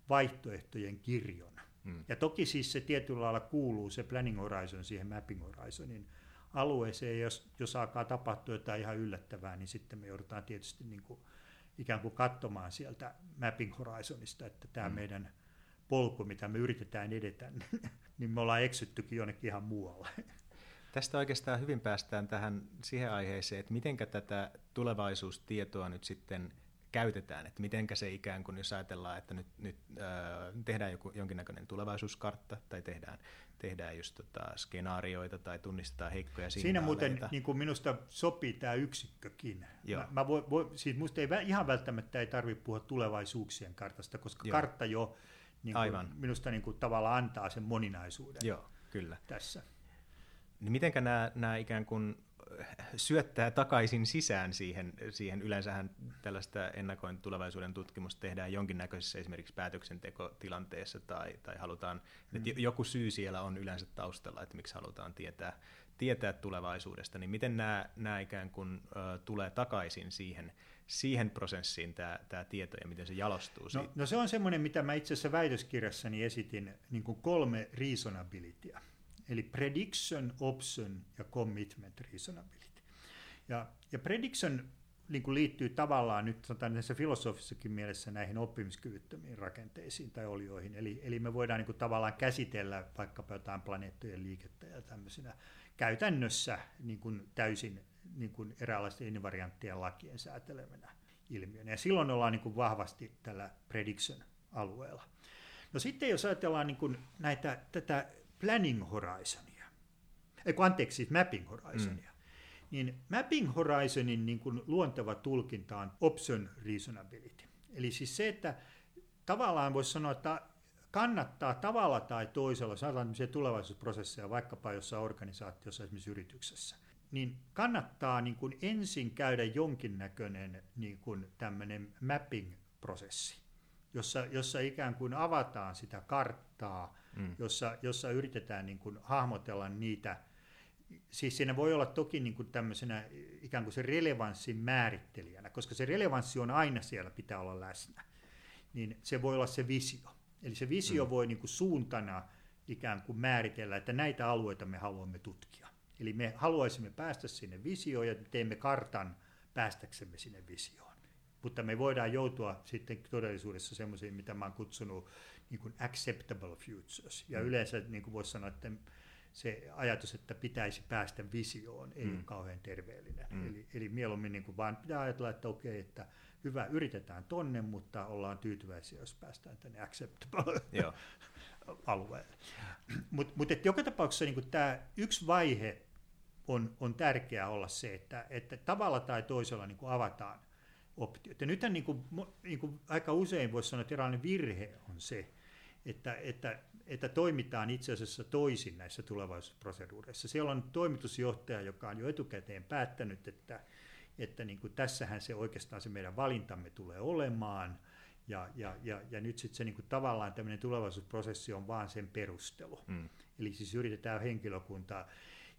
vaihtoehtojen kirjon. Hmm. Ja toki siis se tietyllä lailla kuuluu se planning horizon siihen mapping horizonin alueeseen, jos, jos alkaa tapahtua jotain ihan yllättävää, niin sitten me joudutaan tietysti niin kuin ikään kuin katsomaan sieltä mapping horizonista, että tämä mm. meidän polku, mitä me yritetään edetä, niin me ollaan eksyttykin jonnekin ihan muualle. Tästä oikeastaan hyvin päästään tähän siihen aiheeseen, että miten tätä tulevaisuustietoa nyt sitten käytetään, että miten se ikään kuin, jos ajatellaan, että nyt, nyt äh, tehdään joku, jonkinnäköinen tulevaisuuskartta tai tehdään tehdään just tota skenaarioita tai tunnistetaan heikkoja signaaleita. Siinä muuten niin kuin minusta sopii tämä yksikkökin. Joo. Mä, mä voi, voi, siis musta ei ihan välttämättä ei tarvitse puhua tulevaisuuksien kartasta, koska Joo. kartta jo niin kuin, Aivan. minusta niin kuin, tavallaan antaa sen moninaisuuden Joo, kyllä. tässä. Niin mitenkä nämä, nämä ikään kuin syöttää takaisin sisään siihen, siihen. Yleensähän tällaista ennakoin tulevaisuuden tutkimusta tehdään jonkinnäköisessä esimerkiksi päätöksentekotilanteessa tai, tai halutaan, mm. että joku syy siellä on yleensä taustalla, että miksi halutaan tietää, tietää tulevaisuudesta, niin miten nämä, nämä ikään kuin uh, tulee takaisin siihen, siihen prosessiin tämä, tämä tieto ja miten se jalostuu? No, no se on semmoinen, mitä mä itse asiassa väitöskirjassani esitin niin kuin kolme reasonabilitya. Eli prediction, option ja commitment reasonability. Ja, ja prediction niin kuin liittyy tavallaan nyt sanotaan näissä filosofissakin mielessä näihin oppimiskyvyttömiin rakenteisiin tai olioihin. Eli, eli me voidaan niin kuin tavallaan käsitellä vaikkapa jotain planeettojen liikettä ja tämmöisenä käytännössä niin kuin täysin niin kuin eräänlaisten invarianttien lakien säätelemänä ilmiönä. Ja silloin ollaan niin kuin vahvasti tällä prediction-alueella. No sitten jos ajatellaan niin kuin näitä, tätä planning horizonia, Eiku, anteeksi, siis mapping horizonia, mm. niin mapping horizonin niin kuin luonteva tulkinta on option reasonability. Eli siis se, että tavallaan voisi sanoa, että kannattaa tavalla tai toisella, sanotaan tulevaisuusprosesseja vaikkapa jossain organisaatiossa, esimerkiksi yrityksessä, niin kannattaa niin kuin ensin käydä jonkinnäköinen niin kuin tämmöinen mapping-prosessi, jossa, jossa ikään kuin avataan sitä karttaa, mm. jossa, jossa yritetään niin kuin hahmotella niitä, siis siinä voi olla toki niin kuin tämmöisenä ikään kuin se relevanssin määrittelijänä, koska se relevanssi on aina siellä, pitää olla läsnä, niin se voi olla se visio. Eli se visio mm. voi niin kuin suuntana ikään kuin määritellä, että näitä alueita me haluamme tutkia. Eli me haluaisimme päästä sinne visioon ja teemme kartan päästäksemme sinne visioon. Mutta me voidaan joutua sitten todellisuudessa semmoisiin, mitä mä oon kutsunut niin kuin acceptable futures. Ja mm. yleensä niin kuin voisi sanoa, että se ajatus, että pitäisi päästä visioon, ei mm. ole kauhean terveellinen. Mm. Eli, eli mieluummin niin kuin vaan pitää ajatella, että okei, että hyvä, yritetään tonne, mutta ollaan tyytyväisiä, jos päästään tänne acceptable alueelle. Mutta mut, joka tapauksessa niin tämä yksi vaihe on, on tärkeää olla se, että, että tavalla tai toisella niin kuin avataan optiot. Ja nythän niin kuin, niin kuin aika usein voisi sanoa, että eräänlainen virhe on se, että, että, että toimitaan itse asiassa toisin näissä tulevaisuusproseduureissa. Siellä on toimitusjohtaja, joka on jo etukäteen päättänyt, että, että niin kuin tässähän se oikeastaan se meidän valintamme tulee olemaan, ja, ja, ja, ja nyt sitten se niin kuin tavallaan tämmöinen tulevaisuusprosessi on vaan sen perustelu. Mm. Eli siis yritetään henkilökuntaa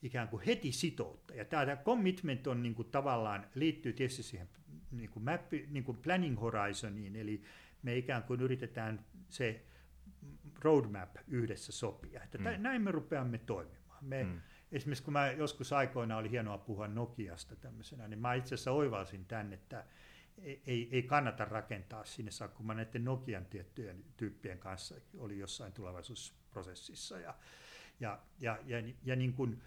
ikään kuin heti sitoutta. Ja tämä, tämä commitment on niin kuin tavallaan, liittyy tietysti siihen niin kuin map, niin kuin planning horizoniin, eli me ikään kuin yritetään se roadmap yhdessä sopia. Että mm. näin me rupeamme toimimaan. Me, mm. Esimerkiksi kun mä joskus aikoina oli hienoa puhua Nokiasta tämmöisenä, niin mä itse asiassa oivalsin tämän, että ei, ei kannata rakentaa sinne saakka, kun mä näiden Nokian tiettyjen tyyppien kanssa oli jossain tulevaisuusprosessissa. Ja, ja, ja, ja, ja niin kuin,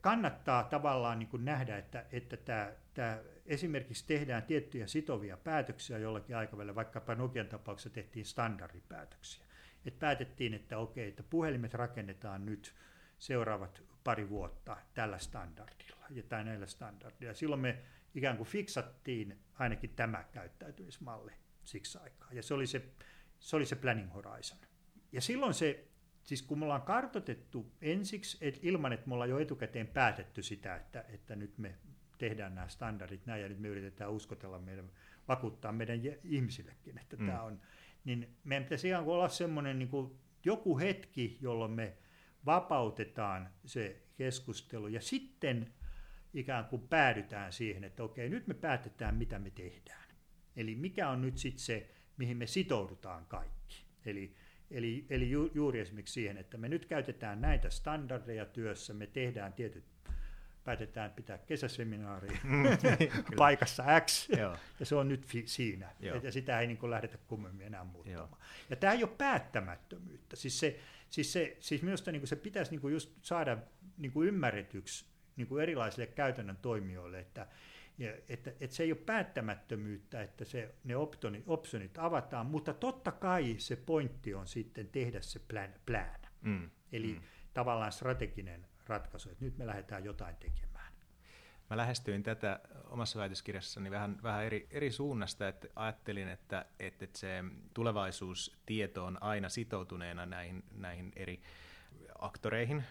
kannattaa tavallaan niin kuin nähdä, että, että tämä, tämä esimerkiksi tehdään tiettyjä sitovia päätöksiä jollakin aikavälillä, vaikkapa Nokian tapauksessa tehtiin standardipäätöksiä. Et päätettiin, että okei, että puhelimet rakennetaan nyt seuraavat pari vuotta tällä standardilla ja tai näillä standardilla. Silloin me ikään kuin fiksattiin ainakin tämä käyttäytymismalli siksi aikaa. Ja se oli se, se, oli se planning horizon. Ja silloin se Siis kun me ollaan kartotettu ensiksi, et ilman että me ollaan jo etukäteen päätetty sitä, että, että nyt me tehdään nämä standardit näin ja nyt me yritetään uskotella meidän, vakuuttaa meidän ihmisillekin, että mm. tämä on, niin meidän pitäisi ihan olla semmoinen niin kuin joku hetki, jolloin me vapautetaan se keskustelu ja sitten ikään kuin päädytään siihen, että okei, nyt me päätetään, mitä me tehdään. Eli mikä on nyt sitten se, mihin me sitoudutaan kaikki. Eli Eli, eli ju, juuri esimerkiksi siihen, että me nyt käytetään näitä standardeja työssä, me tehdään tietyt, päätetään pitää kesäseminaari mm, paikassa X, Joo. ja se on nyt fi, siinä. Joo. Ja sitä ei niin kuin lähdetä kummemmin enää muuttamaan. Joo. Ja tämä ei ole päättämättömyyttä. Siis, se, siis, se, siis minusta niin kuin se pitäisi niin kuin just saada niin kuin ymmärretyksi niin kuin erilaisille käytännön toimijoille, että, ja että, että se ei ole päättämättömyyttä, että se, ne optionit, optionit avataan, mutta totta kai se pointti on sitten tehdä se plan. plan. Mm. Eli mm. tavallaan strateginen ratkaisu, että nyt me lähdetään jotain tekemään. mä lähestyin tätä omassa väitöskirjassani vähän, vähän eri, eri suunnasta, että ajattelin, että, että se tulevaisuustieto on aina sitoutuneena näihin, näihin eri aktoreihin.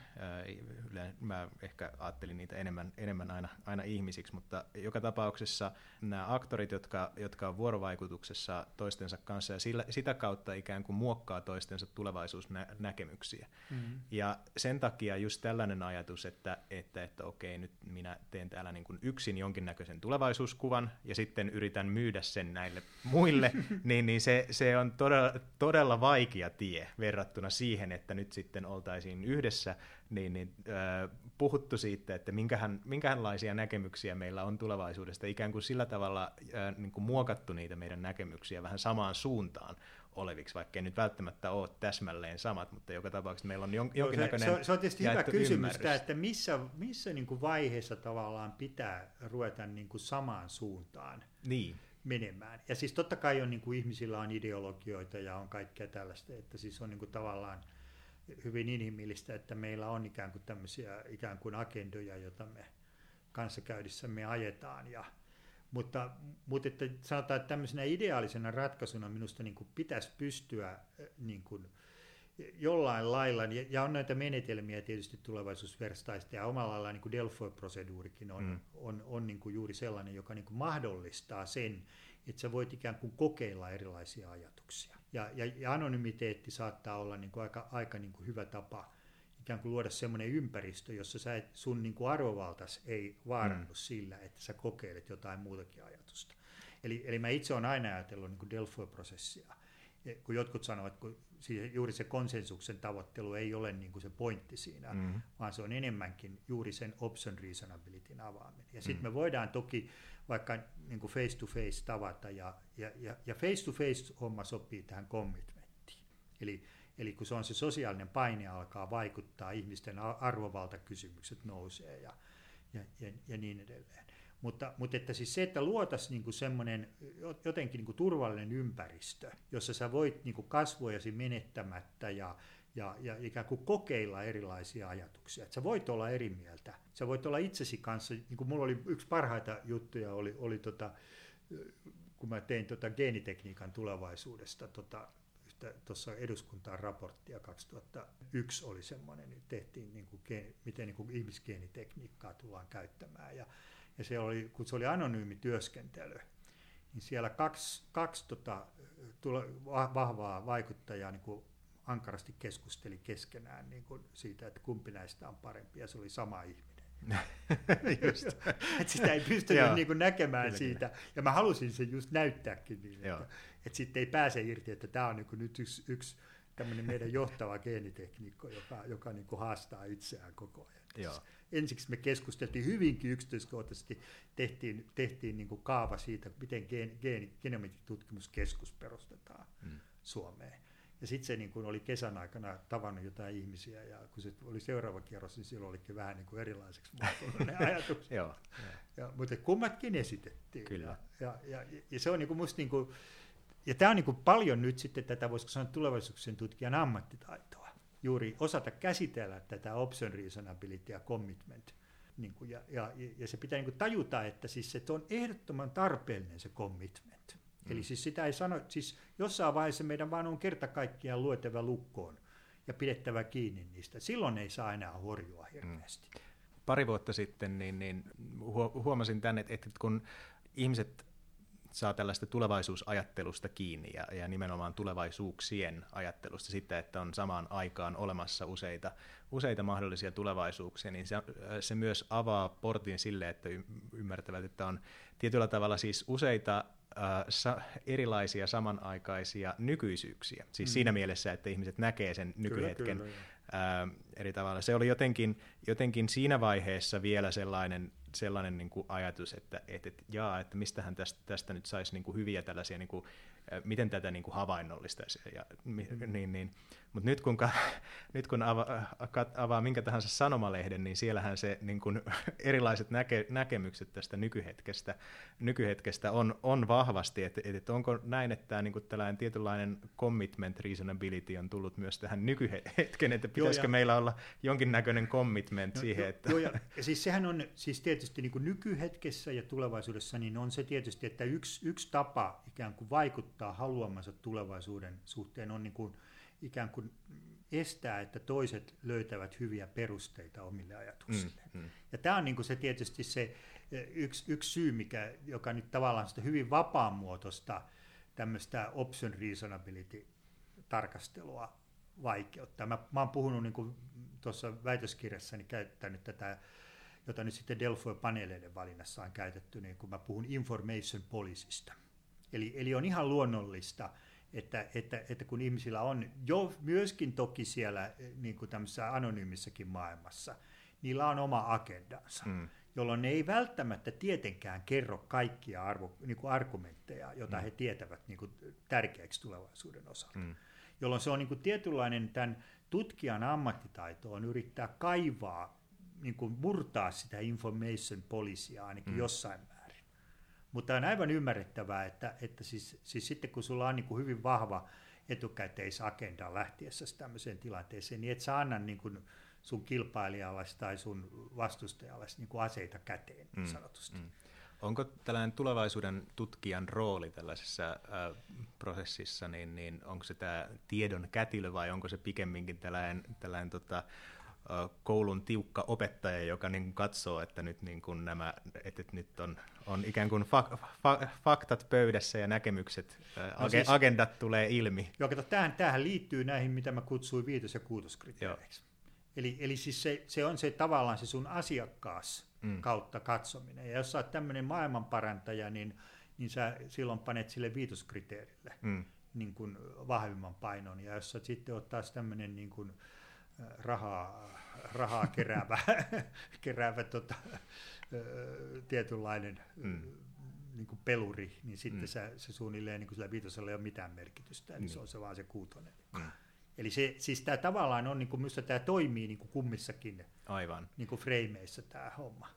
Mä ehkä ajattelin niitä enemmän, enemmän aina, aina ihmisiksi, mutta joka tapauksessa nämä aktorit, jotka, jotka on vuorovaikutuksessa toistensa kanssa ja sillä, sitä kautta ikään kuin muokkaa toistensa tulevaisuusnäkemyksiä. Mm-hmm. Ja sen takia just tällainen ajatus, että, että, että okei, nyt minä teen täällä niin kuin yksin jonkinnäköisen tulevaisuuskuvan ja sitten yritän myydä sen näille muille, niin, niin se, se on todella, todella vaikea tie verrattuna siihen, että nyt sitten oltaisiin oltiin yhdessä, niin, niin äh, puhuttu siitä, että minkähän, minkälaisia näkemyksiä meillä on tulevaisuudesta, ikään kuin sillä tavalla äh, niin kuin muokattu niitä meidän näkemyksiä vähän samaan suuntaan oleviksi, vaikka ei nyt välttämättä ole täsmälleen samat, mutta joka tapauksessa meillä on jon, jonkinnäköinen se, se, on tietysti hyvä kysymys, tämä, että missä, missä niin kuin vaiheessa tavallaan pitää ruveta niin kuin samaan suuntaan niin. menemään. Ja siis totta kai on, niin kuin ihmisillä on ideologioita ja on kaikkea tällaista, että siis on niin kuin tavallaan – hyvin inhimillistä, että meillä on ikään kuin tämmöisiä ikään kuin agendoja, joita me kanssakäydissämme ajetaan. Ja, mutta, mutta että sanotaan, että tämmöisenä ideaalisena ratkaisuna minusta niin kuin pitäisi pystyä niin kuin jollain lailla, ja on näitä menetelmiä tietysti tulevaisuusverstaista, ja omalla lailla niin Delphi-proseduurikin on, mm. on, on niin kuin juuri sellainen, joka niin kuin mahdollistaa sen, että sä voit ikään kuin kokeilla erilaisia ajatuksia. Ja, ja, ja anonymiteetti saattaa olla niin kuin aika, aika niin kuin hyvä tapa ikään kuin luoda semmoinen ympäristö, jossa sä et, sun niin kuin arvovaltas ei vaarannu mm. sillä, että sä kokeilet jotain muutakin ajatusta. Eli, eli mä itse olen aina ajatellut niin Delphi-prosessia, kun jotkut sanovat, että kun juuri se konsensuksen tavoittelu ei ole niin kuin se pointti siinä, mm. vaan se on enemmänkin juuri sen option reasonabilityn avaaminen. Ja sitten mm. me voidaan toki vaikka niin kuin face to face tavata ja, ja, ja, ja face to face homma sopii tähän commitmenttiin. Eli, eli kun se on se sosiaalinen paine alkaa vaikuttaa, ihmisten arvovaltakysymykset nousee ja, ja, ja, ja niin edelleen. Mutta, mutta että siis se, että luotaisiin niin semmoinen jotenkin niin kuin turvallinen ympäristö, jossa sä voit niin kuin kasvojasi menettämättä ja, ja, ja ikään kuin kokeilla erilaisia ajatuksia. Että sä voit olla eri mieltä. Sä voit olla itsesi kanssa, niin kuin mulla oli yksi parhaita juttuja, oli, oli tota, kun mä tein tota geenitekniikan tulevaisuudesta tota, tuossa eduskuntaan raporttia 2001 oli semmoinen, niin tehtiin niin kuin, miten niin kuin ihmisgeenitekniikkaa tullaan käyttämään. Ja, ja se oli, kun se oli anonyymi työskentely, niin siellä kaksi, kaksi tota, vahvaa vaikuttajaa niin kuin ankarasti keskusteli keskenään niin kuin siitä, että kumpi näistä on parempi, ja se oli sama ihminen. just. että sitä ei pystynyt niin kuin näkemään kyllä, siitä, kyllä. ja mä halusin sen just näyttääkin niin, että, että sitten ei pääse irti, että tämä on niin kuin nyt yksi, yksi tämmöinen meidän johtava geenitekniikko, joka, joka niin kuin haastaa itseään koko ajan. Joo. Ensiksi me keskusteltiin hyvinkin yksityiskohtaisesti, tehtiin, tehtiin niin kuin kaava siitä, miten gen, gen, genomiikkitutkimuskeskus perustetaan mm. Suomeen. Ja sitten se niin kuin oli kesän aikana tavannut jotain ihmisiä, ja kun se oli seuraava kierros, niin silloin olikin vähän niin kuin erilaiseksi muuttunut ne ajatukset. Joo, ja, mutta kummatkin esitettiin. Kyllä. Ja, ja, ja, ja se on niin kuin musta niin kuin, ja tämä on niin kuin paljon nyt sitten tätä, voisiko sanoa tulevaisuuksien tutkijan ammattitaitoa. Juuri osata käsitellä tätä option reasonability ja commitment. Niin kuin, ja, ja, ja se pitää niin kuin tajuta, että siis se on ehdottoman tarpeellinen se commitment. Mm. Eli siis sitä ei sano, siis jossain vaiheessa meidän vaan on kerta kaikkiaan luetava lukkoon ja pidettävä kiinni niistä. Silloin ei saa enää horjua hirveästi. Mm. Pari vuotta sitten niin, niin huomasin tänne, että kun ihmiset saa tällaista tulevaisuusajattelusta kiinni ja, ja nimenomaan tulevaisuuksien ajattelusta, sitä, että on samaan aikaan olemassa useita, useita mahdollisia tulevaisuuksia, niin se, se myös avaa portin sille, että ymmärtävät, että on tietyllä tavalla siis useita äh, sa- erilaisia samanaikaisia nykyisyyksiä. Siis mm. siinä mielessä, että ihmiset näkee sen nykyhetken kyllä, kyllä, äh, eri tavalla. Se oli jotenkin, jotenkin siinä vaiheessa vielä sellainen, sellainen niin kuin ajatus, että, että, että, jaa, että mistähän tästä, tästä nyt saisi niin kuin hyviä tällaisia niin kuin miten tätä niin kuin havainnollistaisi. Ja, mm. niin, niin. Mutta nyt kun, nyt kun ava, avaa minkä tahansa sanomalehden, niin siellähän se niin kuin, erilaiset näke, näkemykset tästä nykyhetkestä, nykyhetkestä on, on vahvasti, että et, onko näin, että tämä niin tällainen tietynlainen commitment reasonability on tullut myös tähän nykyhetken, että pitäisikö joo, ja... meillä olla jonkinnäköinen commitment no, siihen, että... Joo, ja, ja siis sehän on siis tietysti niin nykyhetkessä ja tulevaisuudessa, niin on se tietysti, että yksi, yksi tapa ikään kuin vaikuttaa haluamansa tulevaisuuden suhteen on niin kuin ikään kuin estää, että toiset löytävät hyviä perusteita omille ajatuksille. Mm, mm. Ja tämä on niin kuin se tietysti se yksi, yksi syy, mikä, joka nyt tavallaan sitä hyvin vapaamuotoista tämmöistä option reasonability-tarkastelua vaikeuttaa. Mä, mä oon puhunut niin tuossa väitöskirjassani käyttänyt tätä, jota nyt sitten Delfoy-paneeleiden valinnassa on käytetty, niin kun mä puhun information policysta. Eli, eli on ihan luonnollista, että, että, että kun ihmisillä on jo myöskin toki siellä niin kuin tämmöisessä anonyymissakin maailmassa, niillä on oma agendansa, mm. jolloin ne ei välttämättä tietenkään kerro kaikkia arvo, niin kuin argumentteja, joita mm. he tietävät niin kuin tärkeäksi tulevaisuuden osalta. Mm. Jolloin se on niin kuin tietynlainen tämän tutkijan ammattitaito on yrittää kaivaa, niin kuin murtaa sitä information policya ainakin mm. jossain määrin mutta on aivan ymmärrettävää, että, että siis, siis sitten kun sulla on niin kuin hyvin vahva etukäteisagenda lähtiessä tämmöiseen tilanteeseen, niin et sä anna niin kuin sun kilpailijalle tai sun vastustajalle niin kuin aseita käteen mm, sanotusti. Mm. Onko tällainen tulevaisuuden tutkijan rooli tällaisessa äh, prosessissa, niin, niin onko se tämä tiedon kätilö vai onko se pikemminkin tällainen, tällainen tota, koulun tiukka opettaja, joka niin katsoo, että nyt, niin kuin nämä, että nyt on, on ikään kuin fa, fa, faktat pöydässä ja näkemykset, no siis, agendat tulee ilmi. Joo, kato, tämähän, tämähän liittyy näihin, mitä mä kutsuin viitos- ja kuutoskriteereiksi. Eli, eli siis se, se on se tavallaan se sun asiakkaas mm. kautta katsominen. Ja jos sä oot tämmöinen maailmanparantaja, niin, niin sä silloin panet sille viitoskriteerille mm. niin kuin vahvimman painon. Ja jos sä sitten oot taas tämmöinen niin kuin, rahaa, rahaa keräävä, keräävä tota, tietynlainen mm. niin kuin peluri, niin sitten mm. se, se suunnilleen niin kuin sillä viitosella ei ole mitään merkitystä, eli mm. se on se vaan se kuutonen. Mm. Eli se, siis tämä tavallaan on, niin kuin, minusta tämä toimii niin kuin kummissakin Aivan. Niin kuin freimeissä tämä homma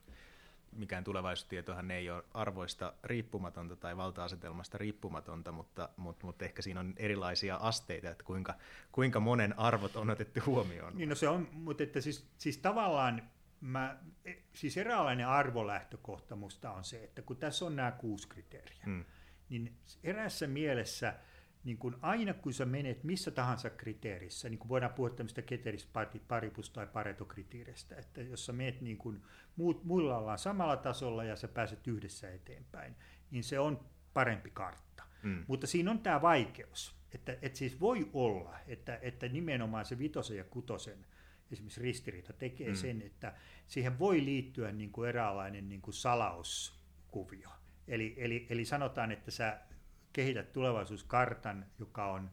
mikään tulevaisuustietohan ei ole arvoista riippumatonta tai valta-asetelmasta riippumatonta, mutta, mutta, mutta ehkä siinä on erilaisia asteita, että kuinka, kuinka monen arvot on otettu huomioon. Niin no se on, mutta että siis, siis tavallaan mä, e, siis eräänlainen arvolähtökohta musta on se, että kun tässä on nämä kuusi kriteeriä, hmm. niin eräässä mielessä – niin kuin aina kun sä menet missä tahansa kriteerissä, niin kuin voidaan puhua tämmöistä paripus- tai paretokriteeristä, että jos sä menet niin kuin muut, muilla ollaan samalla tasolla ja sä pääset yhdessä eteenpäin, niin se on parempi kartta. Mm. Mutta siinä on tämä vaikeus, että, että siis voi olla, että, että nimenomaan se vitosen ja kutosen esimerkiksi ristiriita tekee mm. sen, että siihen voi liittyä niin kuin eräänlainen niin kuin salauskuvio. Eli, eli, eli sanotaan, että sä kehität tulevaisuuskartan, joka on,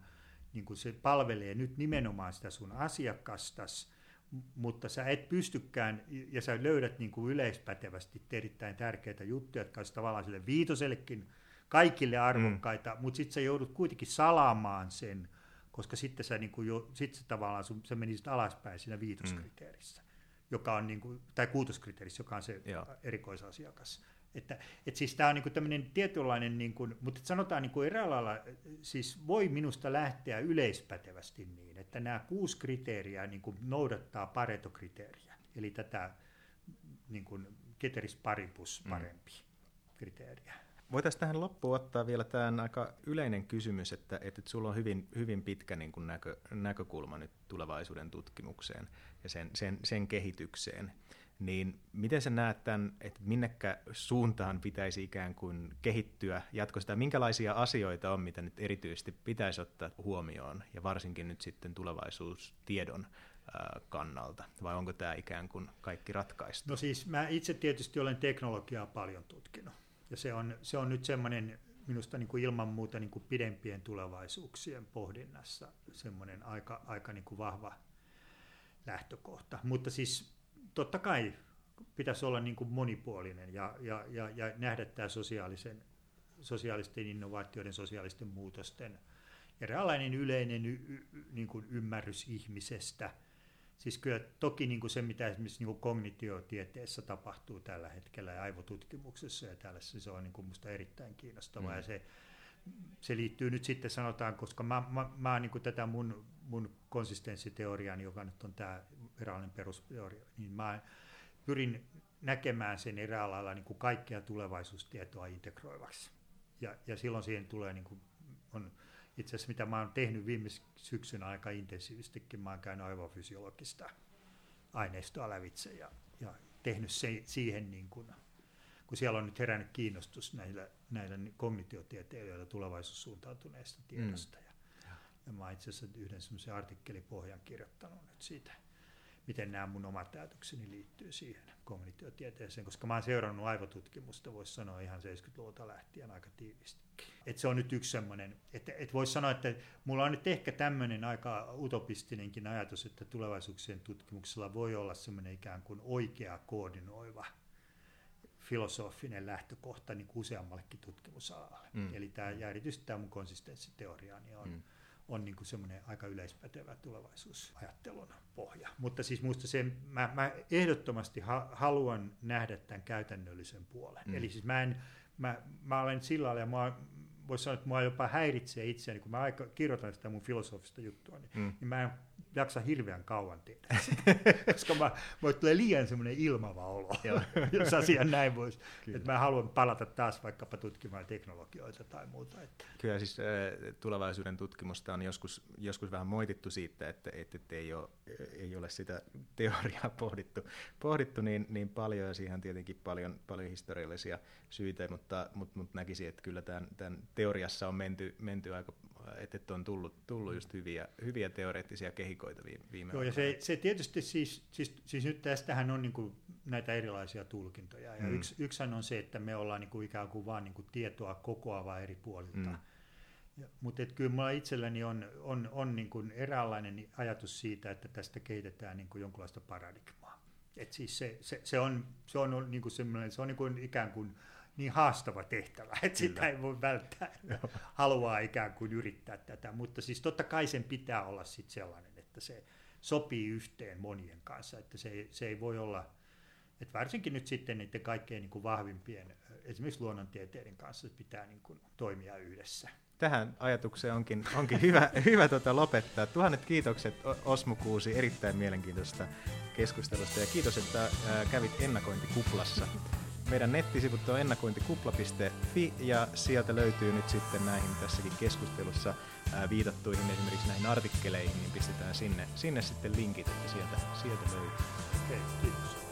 niin kuin se palvelee nyt nimenomaan sitä sun asiakastas, mutta sä et pystykään, ja sä löydät niin kuin yleispätevästi erittäin tärkeitä juttuja, jotka olisivat tavallaan sille viitosellekin kaikille arvokkaita, mm. mutta sitten sä joudut kuitenkin salaamaan sen, koska sitten sä, niin kuin jo, sit sä tavallaan sun, sä menisit alaspäin siinä viitoskriteerissä, mm. joka on niin kuin, tai kuutoskriteerissä, joka on se Joo. erikoisasiakas. Että, et siis tämä on niinku tämmöinen tietynlainen, niinku, mutta sanotaan niinku eräällä lailla, siis voi minusta lähteä yleispätevästi niin, että nämä kuusi kriteeriä niinku noudattaa paretokriteeriä, eli tätä niinku, keteris paribus mm. parempi mm. kriteeriä. Voitaisiin tähän loppuun ottaa vielä tämä aika yleinen kysymys, että, että sulla on hyvin, hyvin pitkä niin kuin näkö, näkökulma nyt tulevaisuuden tutkimukseen ja sen, sen, sen kehitykseen. Niin miten sä näet tämän, että minnekä suuntaan pitäisi ikään kuin kehittyä jatkossa, minkälaisia asioita on, mitä nyt erityisesti pitäisi ottaa huomioon, ja varsinkin nyt sitten tulevaisuustiedon kannalta, vai onko tämä ikään kuin kaikki ratkaistu? No siis mä itse tietysti olen teknologiaa paljon tutkinut, ja se on, se on nyt semmoinen minusta niin kuin ilman muuta niin kuin pidempien tulevaisuuksien pohdinnassa semmoinen aika, aika niin kuin vahva lähtökohta. Mutta siis totta kai pitäisi olla niin kuin monipuolinen ja, ja, ja, ja nähdä tämä sosiaalisen sosiaalisten innovaatioiden, sosiaalisten muutosten, eräänlainen yleinen y, y, niin kuin ymmärrys ihmisestä. Siis kyllä toki niin kuin se, mitä esimerkiksi niin kuin kognitiotieteessä tapahtuu tällä hetkellä ja aivotutkimuksessa ja tällaisessa, se on niin kuin minusta erittäin kiinnostavaa. Mm. Ja se, se liittyy nyt sitten sanotaan, koska mä, mä, mä niin kuin tätä mun, mun konsistenssiteoriani, joka nyt on tämä virallinen perusteoria, niin mä pyrin näkemään sen eräällä lailla niin kuin kaikkea tulevaisuustietoa integroivaksi. Ja, ja silloin siihen tulee, niin kuin, on itse asiassa mitä mä oon tehnyt viime syksynä aika intensiivistikin, mä oon käynyt aivofysiologista aineistoa lävitse ja, ja tehnyt se, siihen, niin kuin, kun siellä on nyt herännyt kiinnostus näillä, näillä kognitiotieteilijöillä tulevaisuussuuntautuneesta tiedosta. Mm. Ja, mä itse asiassa yhden semmoisen artikkelipohjan kirjoittanut nyt siitä miten nämä mun omat ajatukseni liittyy siihen kognitiotieteeseen, koska mä oon seurannut aivotutkimusta, voisi sanoa ihan 70-luvulta lähtien aika tiivisti. Et se on nyt yksi semmoinen, että et voisi sanoa, että mulla on nyt ehkä tämmöinen aika utopistinenkin ajatus, että tulevaisuuksien tutkimuksella voi olla semmoinen ikään kuin oikea koordinoiva filosofinen lähtökohta niin useammallekin tutkimusalalle. Mm. Eli tämä, ja erityisesti tämä mun konsistenssiteoria niin on, mm on niin kuin semmoinen aika yleispätevä tulevaisuusajattelun pohja. Mutta siis muista se, mä, mä ehdottomasti ha, haluan nähdä tämän käytännöllisen puolen. Mm. Eli siis mä, en, mä, mä olen sillä lailla, ja mä, voisi sanoa, että mua jopa häiritsee itseäni, kun mä aika kirjoitan sitä mun filosofista juttua, niin, mm. niin mä en jaksa hirveän kauan tehdä koska mä, mä tulee liian semmoinen ilmava olo, jos asia näin voisi. Että mä haluan palata taas vaikkapa tutkimaan teknologioita tai muuta. Että. Kyllä siis äh, tulevaisuuden tutkimusta on joskus, joskus vähän moitittu siitä, että, että, ei, ole, ei ole sitä teoriaa pohdittu, pohdittu niin, niin paljon, ja siihen tietenkin paljon, paljon historiallisia syitä, mutta, mutta, mutta näkisin, että kyllä tämän, tämän teoriassa on menty, menty aika, että on tullut, tullut just hyviä, hyviä teoreettisia kehikoita viime Joo, ja se, se tietysti siis, siis, siis nyt tästähän on niin kuin näitä erilaisia tulkintoja, ja mm. yksi, yksihän on se, että me ollaan niin kuin ikään kuin vaan niin kuin tietoa kokoava eri puolilta, mm. Mutta kyllä minulla itselläni on, on, on niin kuin eräänlainen ajatus siitä, että tästä kehitetään niin kuin jonkinlaista paradigmaa. Et siis se, se, se, on, se on, niin kuin se on niin kuin ikään kuin niin haastava tehtävä, että Kyllä. sitä ei voi välttää. Haluaa ikään kuin yrittää tätä, mutta siis totta kai sen pitää olla sit sellainen, että se sopii yhteen monien kanssa, että se, se ei voi olla, että varsinkin nyt sitten niiden kaikkein niin kuin vahvimpien, esimerkiksi luonnontieteiden kanssa pitää niin kuin toimia yhdessä. Tähän ajatukseen onkin, onkin hyvä, hyvä tuota lopettaa. Tuhannet kiitokset Osmo Kuusi erittäin mielenkiintoista keskustelusta ja kiitos, että kävit ennakointikuplassa. Meidän nettisivut on ennakointikupla.fi ja sieltä löytyy nyt sitten näihin tässäkin keskustelussa viitattuihin esimerkiksi näihin artikkeleihin, niin pistetään sinne, sinne sitten linkit, että sieltä, sieltä löytyy. Hei, kiitos.